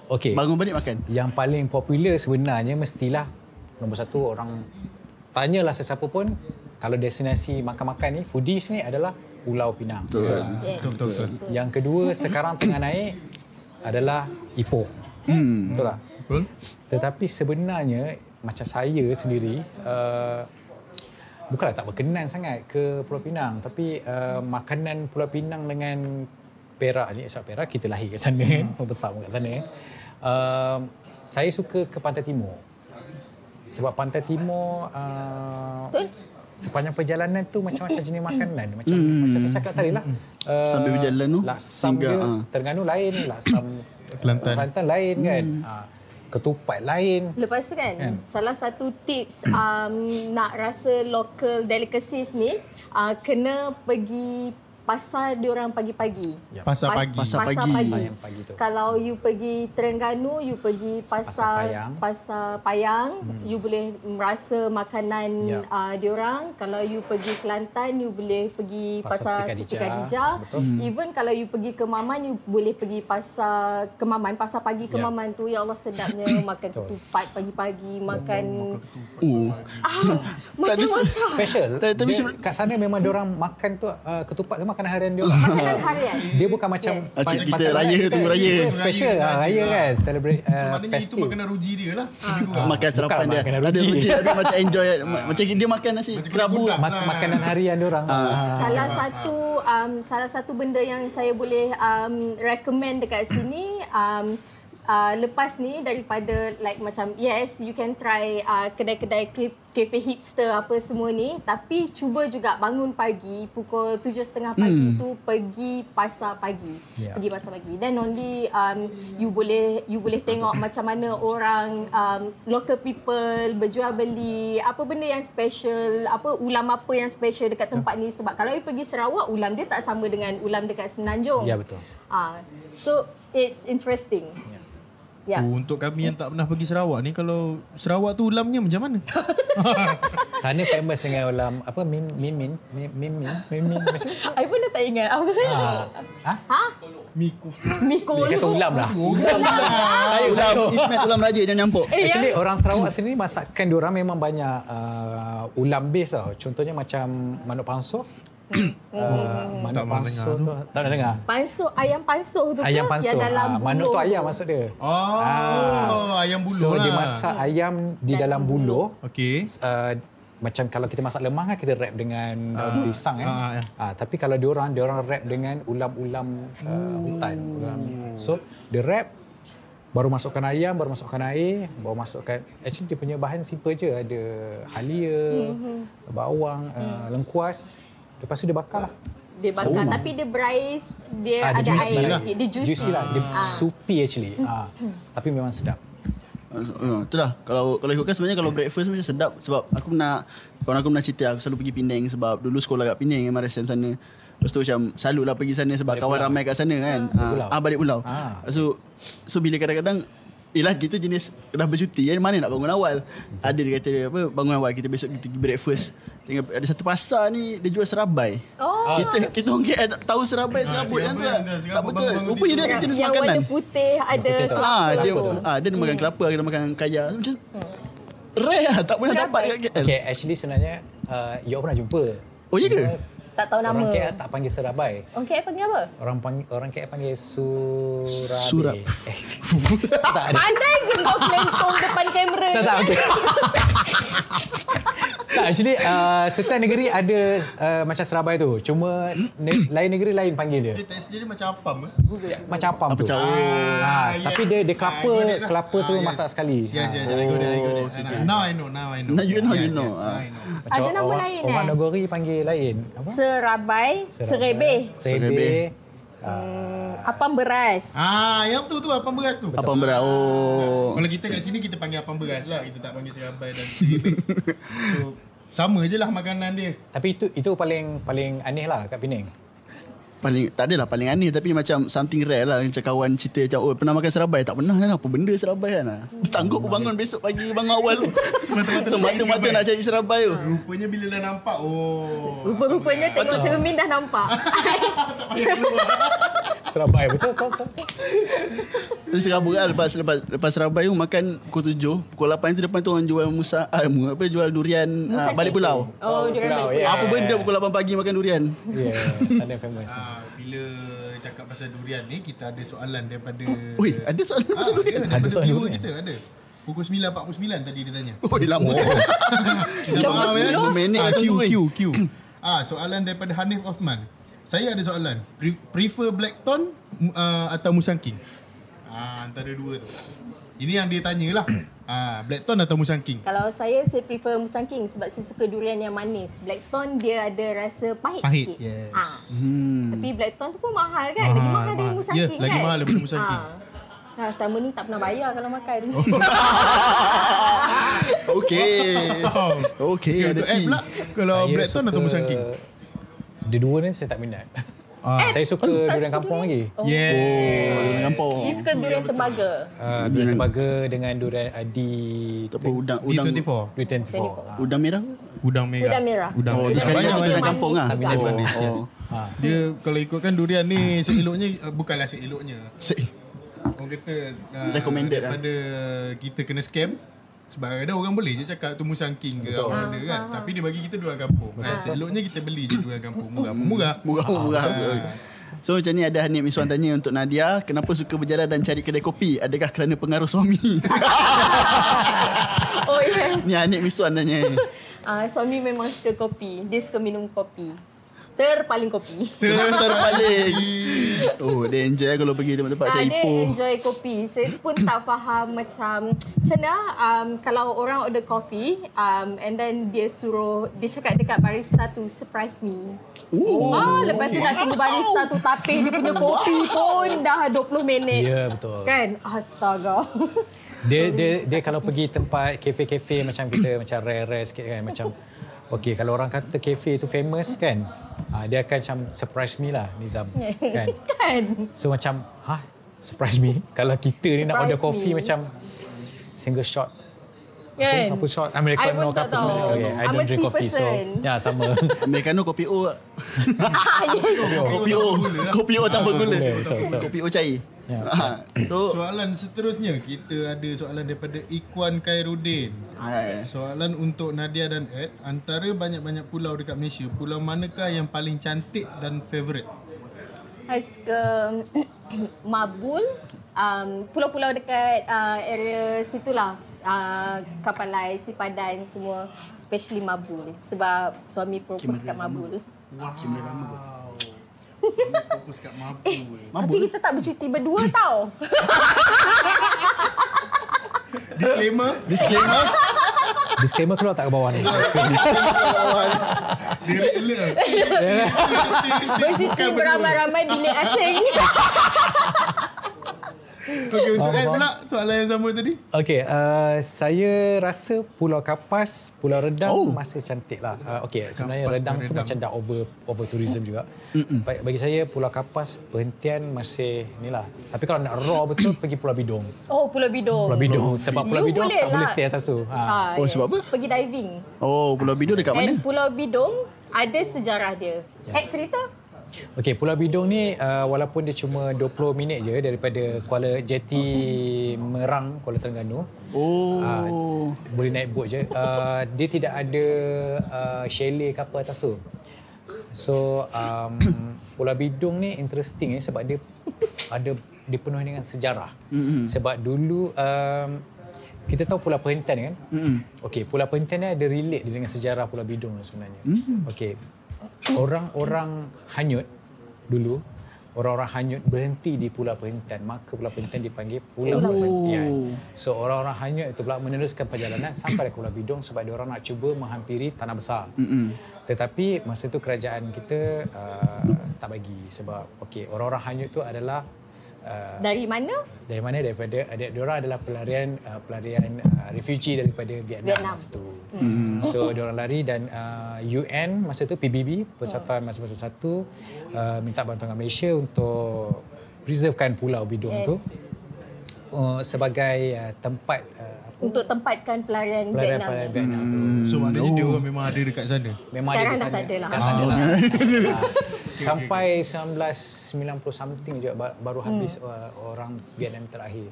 Okey. Bangun balik makan. Yang paling popular sebenarnya mestilah nombor satu orang tanyalah sesiapa pun kalau destinasi makan-makan ni foodies ni adalah Pulau Pinang. Betul. Yes. Betul, betul, betul. Yang kedua sekarang tengah naik adalah Ipoh. Hmm. Betul tak? Betul? Tetapi sebenarnya macam saya sendiri uh, bukanlah tak berkenan sangat ke Pulau Pinang tapi uh, makanan Pulau Pinang dengan Perak ni sebab Perak kita lahir kat sana kan membesar pun kat sana kan. Uh, saya suka ke Pantai Timur. Sebab Pantai Timur uh, Betul. sepanjang perjalanan tu macam-macam jenis makanan macam macam saya cakap tadi lah uh, Sambil berjalan tu, laksam singgah, dia ah. Terengganu lain laksam Kelantan. Kelantan lain kan Ah, ketupat lain Lepas tu kan, Kan? salah satu tips um, nak rasa local delicacies ni, uh, kena pergi pasar diorang pagi-pagi. Ya. Pasar pagi. Pasar pagi. Pasar yang pagi tu. Kalau you pergi Terengganu, you pergi pasar Payang. pasar Payang, hmm. you boleh merasa makanan Ya. uh, diorang. Kalau you pergi Kelantan, you boleh pergi Pasar pasar Siti Khadijah. Khadijah. Betul. Even kalau you pergi ke Maman, you boleh pergi pasar Kemaman, pasar pagi Ya. Kemaman tu. Ya Allah sedapnya makan ketupat pagi-pagi, makan Oh. ah, macam-macam. Special. Tapi- kat sana memang orang makan tu uh, ketupat tu makanan harian dia. orang. Makanan harian. dia bukan macam Yes. Macam pa- kita raya kita- tu, raya. kita Special Raya lah, sahaja raya lah. kan. Celebrate So uh, itu festive. makanan ruji dia lah. Kurang. Makan sarapan Bukan dia. makanan Ada ruji. ruji. Ada macam enjoy. Macam dia makan nasi Macam kerabu. Mak- makanan harian dia orang. Ah. Salah satu um, salah satu benda yang saya boleh um, recommend dekat sini um, uh, lepas ni daripada like macam yes you can try uh, kedai-kedai ke- cafe hipster apa semua ni tapi cuba juga bangun pagi pukul 7.30 pagi Hmm. tu pergi pasar pagi Yeah. pergi pasar pagi then only um, you boleh you boleh tengok macam mana orang um, local people berjual beli apa benda yang special apa ulam apa yang special dekat tempat ni sebab kalau you pergi Sarawak ulam dia tak sama dengan ulam dekat Semenanjung Ya, betul. ah so it's interesting yeah. Oh, untuk kami yang tak pernah pergi Sarawak ni kalau Sarawak tu ulamnya macam mana? Sana famous dengan ulam apa mim mimin mim mimin mimin macam I pun dah tak ingat apa Ah. Ha? ha Miku. Miko Dia kata ulam lah. Saya ulam Ismet ulam raja jangan nyampuk. Eh, Actually ya? orang Sarawak sendiri masakan diorang memang banyak uh, ulam base tau. Contohnya macam manuk pansuh. Uh, manuk Tak pernah pansuh dengar tu. Tak pernah dengar? Pansuh ayam pansuh tu Ayam ke? pansuh. yang dalam Ah, manuk tu ayam maksud dia. Oh, ayam buluh so lah. dia masak ayam di dalam buluh. Okey. Uh, macam kalau kita masak lemang kan kita wrap dengan daun pisang kan. ah, ya. Ah, tapi kalau diorang diorang wrap dengan ulam-ulam uh, hutan. Ulam. So dia wrap baru masukkan ayam, baru masukkan air, baru masukkan actually dia punya bahan simple je ada halia, bawang, uh, lengkuas. Lepas tu dia bakar lah. Dia bakar tapi dia braise, dia Ah, ada dia juicy air lah. sikit. Dia juicy. Juicy lah. Dia soupy actually. Ah, tapi memang sedap. Uh, itulah kalau kalau ikutkan sebenarnya kalau breakfast macam sedap sebab aku nak kawan aku nak cerita aku selalu pergi Penang sebab dulu sekolah kat Penang memang sana. Lepas tu macam selalu lah pergi sana sebab Balik kawan pulau. ramai kat sana kan. Ah, ah balik pulau. Ah. So so bila kadang-kadang Yelah kita jenis dah bercuti kan mana nak bangun awal. Ada dia kata apa bangun awal kita besok kita pergi breakfast. Tengok ada satu pasar ni dia jual serabai. Oh, Kita kita orang KL tak tahu serabai serabut yang tu lah. serabut, Tak serabut betul. Rupanya dia ada jenis yang makanan. warna putih ada kelapa Ah, dia ah, dia makan kelapa, dia makan kaya. Macam rare lah, tak pernah Serabai. dapat dekat KL. Okay, actually sebenarnya uh, you pernah jumpa. Oh, ya ke? Tak tahu nama. Orang KL tak panggil serabai. Okey, panggil apa? Orang panggil orang KL panggil surabe. Surab. Eh, tak ada. Pandai je kau kelentong depan kamera. Tak tak okey. tak actually uh, setiap negeri ada uh, macam serabai tu. Cuma ne- lain negeri lain panggil dia. Dia test dia macam apam ke? Macam apa tu? Apa Ah, Ah, tapi yeah. dia dia kelapa Ah, lah. kelapa tu Ah, yes. masak sekali. Yes, yes, I got it, I got it. Now I know, now I know. Now you know, Yes, you yes, know. now Ah. I know. Macam Ada nama orang, lain, Orang eh? Nagori panggil lain. Apa? Serabai, serebe, Serebe. apam beras. Ah, yang tu tu apam beras tu. Apa berat? Oh. Kalau kita kat sini kita panggil apam beras lah. Kita tak panggil serabai dan seribik. so, sama je lah makanan dia. Tapi itu itu paling paling aneh lah kat Penang. Paling tak adalah paling aneh tapi macam something rare lah macam kawan cerita macam oh pernah makan serabai tak pernah kan apa benda serabai kan. Sanggup bangun besok pagi bangun awal tu. Semata-mata nak Semata-mata cari nak cari serabai tu. Rupanya bila dah nampak, oh. Rupa-rupanya tengok cermin dah nampak. Serabai betul betul. betul. Terus Serabut kan lepas lepas lepas Serabai tu makan pukul 7, pukul 8 tu depan tu orang jual musa ah, mu- apa jual durian ah, balik pulau. Oh, pulau, balik ya. Apa benda pukul 8 pagi makan durian? Ya, yeah, sana famous. Ah, bila cakap pasal durian ni kita ada soalan daripada Oi, ada soalan pasal durian? Ada, Ada soalan viewer durian? kita ada. Pukul 9.49 tadi dia tanya. Oh, dia lama. Kita faham ya. Minit Ah, Q. Q, Q. Ah, soalan daripada Hanif Osman. Saya ada soalan. Pre- prefer Blackton uh, atau Musang King? Ah, antara dua tu. Ini yang dia tanyalah. Ah, Blackton atau Musang King? Kalau saya, saya prefer Musang King sebab saya suka durian yang manis. Blackton dia ada rasa pahit, Pahit, sikit. yes. Ha. Hmm. Tapi Blackton tu pun mahal kan? lagi mahal dari Musang Ya, King lagi kan? mahal daripada Musang King. Ha. Ha, sama ni tak pernah bayar kalau makan. Okey. Okey, Okay, ada untuk Ed tea. pula, kalau Saya Blackton atau Musang King? Dua-dua ni saya tak minat. Ah. Saya suka durian kampung lagi. Yeah. Durian kampung. Dia suka durian tembaga. Uh, durian tembaga dengan durian adi Apa udang udang D24. durian 24. Ah. udang merah? Udang merah. Udang merah. Udang Oh, merah. tu sekali Banyak, tu banyak. durian kampung ah. Dia Oh, manis, ya. oh. Dia kalau ikutkan durian ni seeloknya uh, bukanlah seeloknya. Se- Orang kata uh, Recommended lah. daripada kita kena scam sebab kadang orang boleh je cakap tu Musang King ke apa benda kan. Tapi dia bagi kita durian kampung. Kan? Seeloknya kita beli je durian kampung. Murah pun murah. Murah murah. So macam ni ada Hanif Miswan tanya untuk Nadia Kenapa suka berjalan dan cari kedai kopi Adakah kerana pengaruh suami Oh yes. Ni Hanif Miswan tanya Uh, suami memang suka kopi. Dia suka minum kopi. Terpaling kopi. Ter Terbalik Oh dia enjoy kalau pergi tempat-tempat Ah, macam dia Ipoh enjoy kopi. Saya pun tak faham macam macam mana um, kalau orang order kopi um, and then dia suruh dia cakap dekat barista tu surprise me. Oh, ah, lepas tu nak tunggu barista tu tapis dia punya kopi pun dah 20 minit. Ya, betul. Kan? Astaga. Dia dia dia kalau pergi tempat kafe-kafe macam kita macam rare-rare sikit kan macam Okey, kalau orang kata kafe tu famous kan, ah, dia akan macam surprise me lah Nizam kan. kan? So macam, ha? Surprise me? Kalau kita ni nak Surprise order coffee me. macam single shot. Kan? Apa shot? I Americano ke apa sebenarnya? Okay, I don't drink coffee. So, person. ya sama. Americano kopi O ah, yes. Kopi O Kopi O tanpa gula. Kopi O cair Ya. Ha, So Soalan seterusnya kita ada soalan daripada Ikwan Khairuddin. ha, Soalan untuk Nadia dan Ed, antara banyak-banyak pulau dekat Malaysia, pulau manakah yang paling cantik dan favourite? I suka Mabul um, Pulau-pulau dekat uh, area situlah uh, Kapalai, Sipadan semua Especially Mabul Sebab suami propose kat Mabul Wow. Ini fokus kat mabul. Tapi kita tak bercuti berdua tau. Disclaimer, Disclaimer. Disclaimer keluar tak ke bawah ni? dia rela. Bercuti beramai-ramai bilik asing Okey, untuk Ed pula soalan yang sama tadi. Okey, uh, saya rasa Pulau Kapas, Pulau Redang oh. masih cantik lah. Uh, Okey, sebenarnya Kapas Redang dan tu Redang. macam dah over over tourism juga. Bagi, bagi saya Pulau Kapas perhentian masih ni lah. Tapi kalau nak raw betul pergi Pulau Bidong. Oh Pulau Bidong Pulau Bidong sebab Pulau You Bidong boleh tak boleh lah. stay atas tu. Ha. Ah, Oh, sebab apa? Pergi diving Oh Pulau Bido dekat mana? And Pulau Bidong ada sejarah dia Eh cerita Okey, Pulau Bidong ni uh, walaupun dia cuma 20 minit je daripada Kuala Jeti Merang, Kuala Terengganu. Oh Uh, boleh naik boat je. Uh, dia tidak ada uh, chalet ke apa atas tu. So um, Pulau Bidong ni interesting eh sebab dia ada dipenuhi dengan sejarah. Mm-hmm. Sebab dulu um, kita tahu Pulau Perhentian kan? Mm-mm. Okey, Pulau Perhentian ni ada relate dengan sejarah Pulau Bidong sebenarnya. Mm. Okey. Orang-orang hanyut dulu orang-orang hanyut berhenti di Pulau Perhentian maka Pulau Perhentian dipanggil Pulau Oh. Perhentian. So orang-orang hanyut itu pula meneruskan perjalanan sampai ke Pulau Bidong sebab dia orang nak cuba menghampiri tanah besar. Tetapi masa itu kerajaan kita uh, tak bagi sebab okey orang-orang hanyut itu adalah uh, Dari mana? dari mana daripada dia, dia orang adalah pelarian uh, pelarian uh, refugee daripada Vietnam, Vietnam. masa tu. Hmm. So dia orang lari dan uh, UN masa tu PBB Persatuan Mahasiswa Bersatu uh, minta bantuan Malaysia untuk preservekan Pulau Bidong Yes. tu uh, sebagai uh, tempat uh, Untuk tempatkan pelarian, pelarian Vietnam. pelarian. Vietnam tu. So maknanya dia orang memang ada dekat sana. Memang Sekarang ada di dah sana. tak ada lah. Sekarang tak ada Oh, lah. Ah. Sampai 1990 something juga ba- baru habis uh, orang Vietnam terakhir.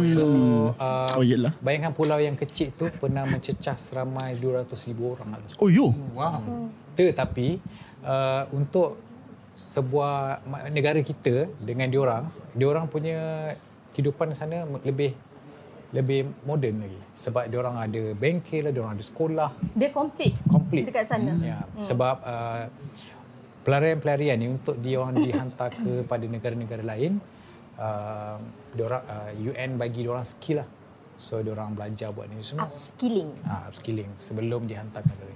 So uh, Oh, yelah. bayangkan pulau yang kecil tu pernah mencecah seramai 200,000 orang atas Oh yo. Wow. tetapi uh, untuk sebuah negara kita dengan diorang, diorang punya kehidupan sana lebih lebih moden lagi sebab diorang ada bengkel, diorang ada sekolah, Dia complete. complete. Dekat sana. Ya, sebab uh, pelarian-pelarian ni untuk dia orang dihantar kepada negara-negara lain, uh, diorang uh, UN bagi diorang skill lah. So diorang belajar buat ni semua. Upskilling. Ah, upskilling sebelum dihantarkan ke lain.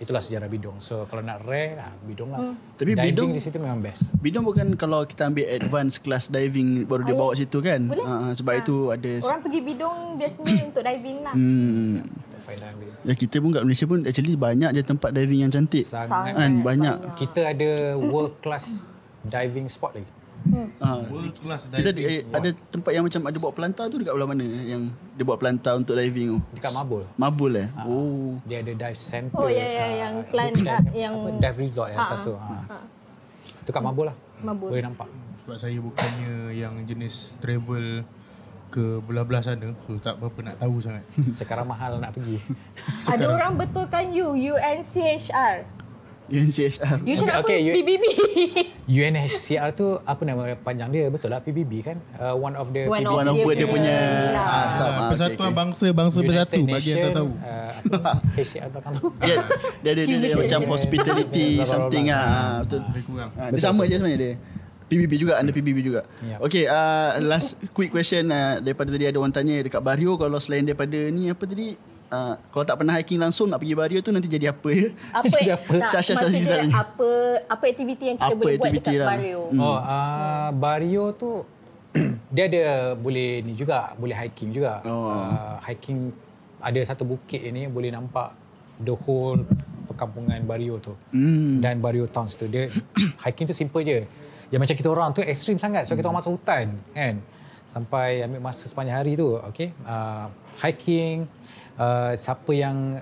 Itulah sejarah bidong. So kalau nak rare, ah, bidong lah. Tapi Diving bidong- di situ memang best. Bidong bukan kalau kita ambil advance class diving baru dia bawa yes. situ kan? Boleh. Ah, sebab Ah. itu ada Orang pergi bidong biasanya untuk diving lah. hmm. Ya kita pun kat Malaysia pun actually banyak je tempat diving yang cantik. Sangat. Kan banyak. Kita ada world class diving spot lagi. Ah, World class kita ada, diving eh, spot. ada tempat yang macam ada buat pelantar tu dekat belah mana yang dia buat pelantar untuk diving tu? Dekat Mabul. Mabul eh? Oh. Dia ada dive center. Oh, ya, ya, ah, yang plan- ah, yang- apa, dive resort yang atas tu. Ha. Itu kat Mabul lah. Mabul. Boleh nampak. Sebab saya bukannya yang jenis travel ke belah-belah sana So tak berapa nak tahu sangat Sekarang mahal nak pergi. Ada orang betulkan you, UNCHR. UNCHR. You Okay, okay, apa? you- PBB. UNHCR tu apa nama panjang dia? Betul lah PBB kan? Uh, one of the One PBB. One of Dia dia punya punya- asam. Ah, ah, Persatuan okay, okay. Bangsa-Bangsa Bersatu Bagi yang tak tahu Uh, apa? HCR belakang tu. Dia, dia ada dia, dia macam hospitality something ah. ah, Betul. Kurang Ah, dia sama je sebenarnya dia. PBB juga under PBB juga. Yep. Okay, uh, last quick question uh, daripada tadi ada orang tanya dekat Bario kalau selain daripada ni apa tadi Uh, kalau tak pernah hiking langsung nak pergi Bario tu nanti jadi apa ya? Apa, jadi tak, Syah, Syah, Syah, maksudnya Syah, Syah. apa apa aktiviti yang kita Apa boleh buat dekat lah. Bario? Oh, uh, Bario tu dia ada boleh ni juga, boleh hiking juga. Oh. Uh, hiking ada satu bukit ni boleh nampak the whole perkampungan Bario tu. Hmm. Dan Bario Towns tu dia hiking tu simple je. Yang macam kita orang tu ekstrim sangat so kita orang masuk hutan kan. Sampai ambil masa sepanjang hari tu, okay. Uh, hiking uh, siapa yang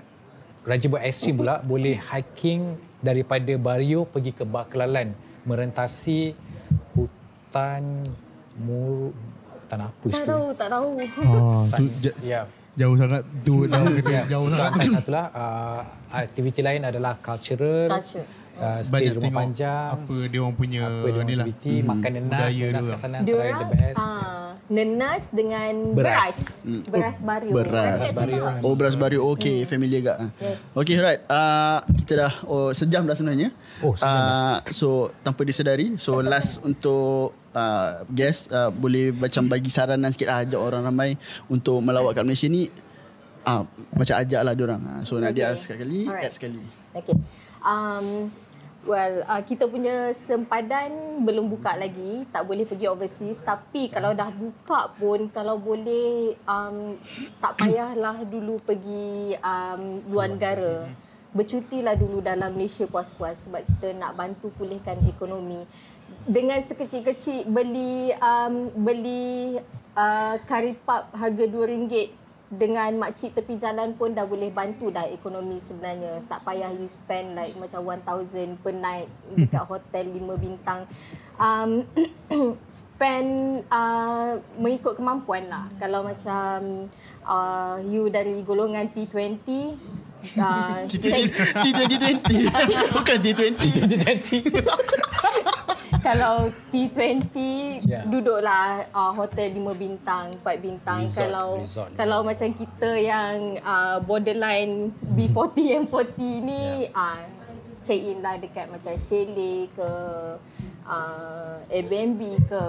rajin buat ekstrim pula boleh hiking daripada Bario pergi ke Baklalan merentasi hutan mur hutan apa Tak tu? tahu, tak tahu. Oh, tu j- Ya. jauh sangat tu dah kata jauh sangat tu. antara satulah uh, aktiviti lain adalah cultural, Culture. Uh, stay Banyak rumah tengok panjang, apa dia orang punya apa dia ni lah. aktiviti, makan nenas, Budaya nenas kat orang. sana Dia antara the best. ah, nenas dengan Beras. beras. Beras Bario. Beras. Beras Bario. Oh beras Bario okay familiar gak. Yes. Okay right. Uh, kita dah oh, sejam dah sebenarnya. Oh, sejam uh, So tanpa disedari. So last untuk uh, guest uh, boleh macam bagi saranan sikit lah, ajak orang ramai untuk melawat kat Malaysia ni. Ah, uh, macam ajak lah diorang. Uh, so Nadia Okay. sekali, Alright. add sekali. Okay. Um, well, uh, kita punya sempadan belum buka lagi. Tak boleh pergi overseas. Tapi kalau dah buka pun, kalau boleh um, tak payahlah dulu pergi um, luar negara. Bercutilah dulu dalam Malaysia puas-puas sebab kita nak bantu pulihkan ekonomi. Dengan sekecil-kecil beli um, beli uh, curry harga RM2 dengan makcik tepi jalan pun dah boleh bantu dah ekonomi sebenarnya. Tak payah you spend like macam 1000 per night dekat hotel 5 bintang. Um, spend uh, mengikut kemampuan lah. Kalau macam uh, you dari golongan T20 uh, T20 T20 Bukan T20 kalau T20 Ya. duduklah uh, hotel 5 bintang, 4 bintang. Resort, kalau resort. kalau macam kita yang uh, borderline B40 M40 ni uh, check in lah dekat macam chalet ke uh, Airbnb ke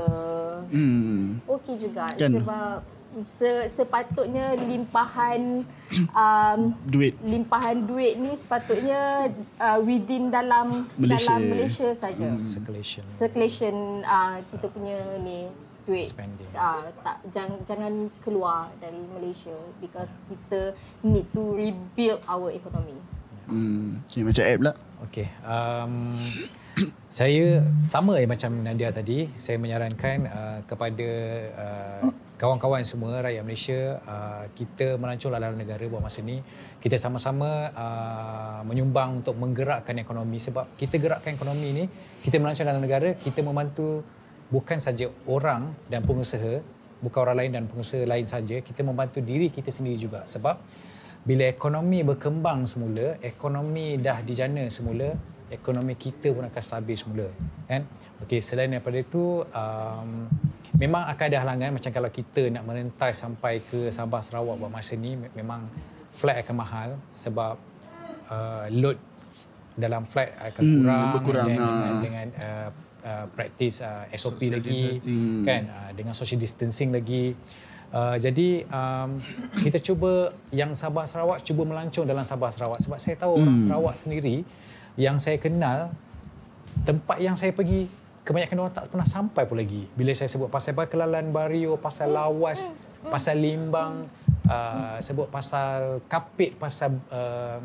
Hmm. okey juga Kan? sebab se, sepatutnya limpahan um, Duit limpahan duit ni sepatutnya uh, within dalam Malaysia. dalam Malaysia saja. Circulation. Circulation uh, kita punya ni duit Spending. uh, tak jangan jangan keluar dari Malaysia because kita need to rebuild our economy. hmm. Okay macam app pula Okay. Um, saya sama eh macam Nadia tadi, saya menyarankan uh, kepada uh, kawan-kawan semua rakyat Malaysia uh, kita melancong dalam negara buat masa ni. Kita sama-sama uh, menyumbang untuk menggerakkan ekonomi. Sebab kita gerakkan ekonomi ni kita melancong dalam negara kita membantu bukan saja orang dan pengusaha bukan orang lain dan pengusaha lain saja kita membantu diri kita sendiri juga. Sebab bila ekonomi berkembang semula ekonomi dah dijana semula ekonomi kita pun akan stabil semula kan? Okey selain daripada itu um, memang akan ada halangan macam kalau kita nak merentas sampai ke Sabah Sarawak buat masa ni me- memang flight akan mahal sebab uh, load dalam flight akan Hmm, kurang, dengan, ah. dengan, dengan uh, uh, praktis uh, SOP lagi kan? Uh, dengan social distancing lagi. Uh, jadi um, kita cuba yang Sabah Sarawak cuba melancong dalam Sabah Sarawak. Sebab saya tahu orang Sarawak sendiri yang saya kenal tempat yang saya pergi kebanyakan orang tak pernah sampai pun lagi bila saya sebut pasal Bakelalan Bario pasal Lawas pasal Limbang uh, sebut pasal Kapit pasal uh,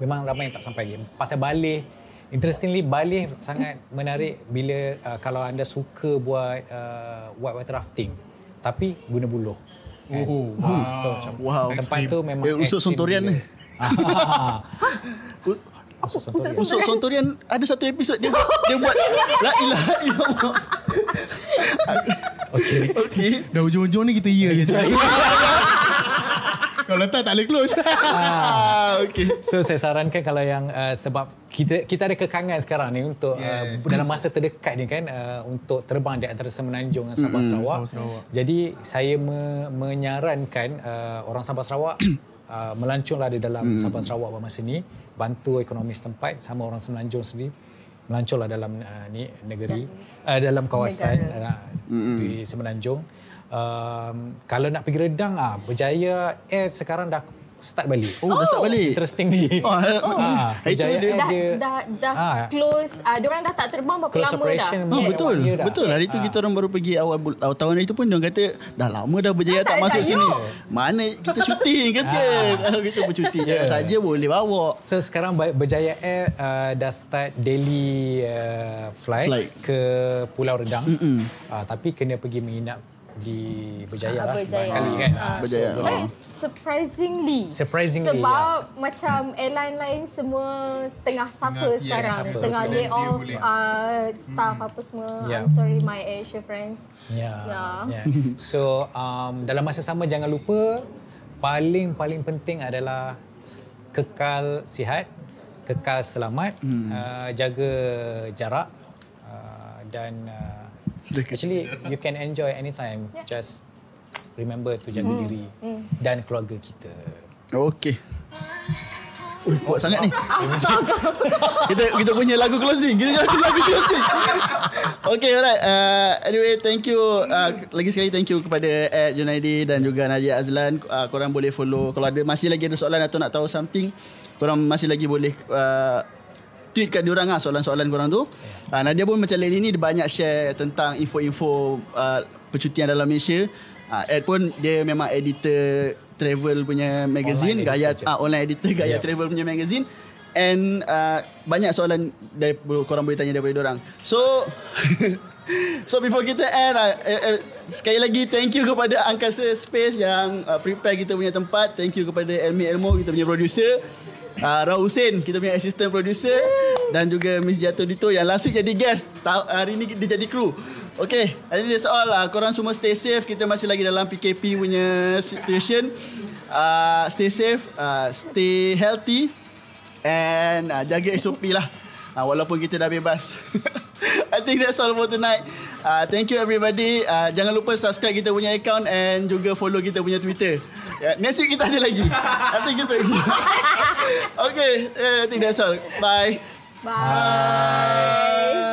memang ramai yang tak sampai lagi pasal Baleh interestingly Baleh sangat menarik bila uh, kalau anda suka buat uh, whitewater rafting tapi guna buluh kan? Oh, Ah, so macam Wow. tempat tu memang Eh, Sontorian gila. ni. Usuk Sontorian. Usuk Sontorian ada satu episod dia dia buat la ilaha illallah. Okay. Okey. Dah ujung-ujung ni kita ya je. Kalau tak tak boleh close. Ah, okey. So saya sarankan kalau yang uh, sebab kita kita ada kekangan sekarang ni untuk Yes. uh, dalam masa terdekat ni kan uh, untuk terbang di antara Semenanjung dan Sabah Sarawak. Sabah Sarawak. Jadi saya me, menyarankan uh, orang Sabah Sarawak uh, melanconglah di dalam Sabah Sarawak pada masa ni bantu ekonomi setempat sama orang Semenanjung sendiri melanconglah dalam uh, ni negeri uh, dalam kawasan uh, di Semenanjung. Um, kalau nak pergi Redang ah Berjaya. Air sekarang dah start balik. Oh, dah start balik. Interesting ni. Oh, Ah, itu Berjaya dia- Air dah dia dah dah Ah. close ah uh, orang dah tak terbang berapa Close lama operation. dah Oh, Yes. betul. Dah. Betul. Hari tu kita orang baru pergi awal bul- awal tahun itu pun dia orang kata dah lama dah berjaya tak, Tak, masuk tak, sini. ya. Mana kita syuting kata. Kalau kita bercuti yeah. saja boleh bawa. So sekarang Berjaya Air uh, dah start daily uh, flight, Flight. ke Pulau Redang. Uh, tapi kena pergi menginap di Berjaya Ah, lah Berjaya. barangkali kan. Uh, Berjaya. So, But surprisingly Surprisingly, sebab macam airline lain semua tengah suffer Tengah- yes, sekarang suffer. tengah lay off uh, staff apa semua Yeah. I'm sorry my Asia friends Ya. Ya. Yeah. So um, dalam masa sama jangan lupa paling paling penting adalah kekal sihat, kekal selamat, hmm. uh, jaga jarak uh, dan uh, actually you can enjoy anytime. Yeah. Just remember to jaga diri dan keluarga kita. Okey. Ui, kuat sangat ni. astaga kita kita punya lagu closing. Kita lagu lagu closing. Okay, alright. Uh, anyway, thank you. Uh, lagi sekali thank you kepada Ed Junaidi dan juga Nadia Azlan. Uh, korang boleh follow. Kalau ada masih lagi ada soalan atau nak tahu something, korang masih lagi boleh uh, tweet kat diorang lah soalan-soalan korang tu. Uh, Nadia pun macam Leni ni dia banyak share tentang info-info uh, percutian dalam Malaysia. Uh, Ed pun dia memang editor travel punya magazine, Online gaya editor ah, online editor gaya Yeah. travel punya magazine and uh, banyak soalan dari korang boleh tanya daripada orang. So So before kita end uh, uh, uh, sekali lagi thank you kepada Angkasa Space yang uh, prepare kita punya tempat. Thank you kepada Elmi Elmo kita punya producer. Uh, Rao Hussein kita punya assistant producer dan juga Miss Jato Dito yang last week jadi guest. Hari ni dia jadi kru. Okay, I think that's all. Uh, korang semua stay safe. Kita masih lagi dalam PKP punya situation. Uh, stay safe, uh, stay healthy and uh, jaga SOP lah. Uh, walaupun kita dah bebas. I think that's all for tonight. Uh, thank you everybody. Uh, jangan lupa subscribe kita punya account and juga follow kita punya Twitter. Yeah, next week kita ada lagi. Nanti kita. okay, uh, I think that's all. Bye. bye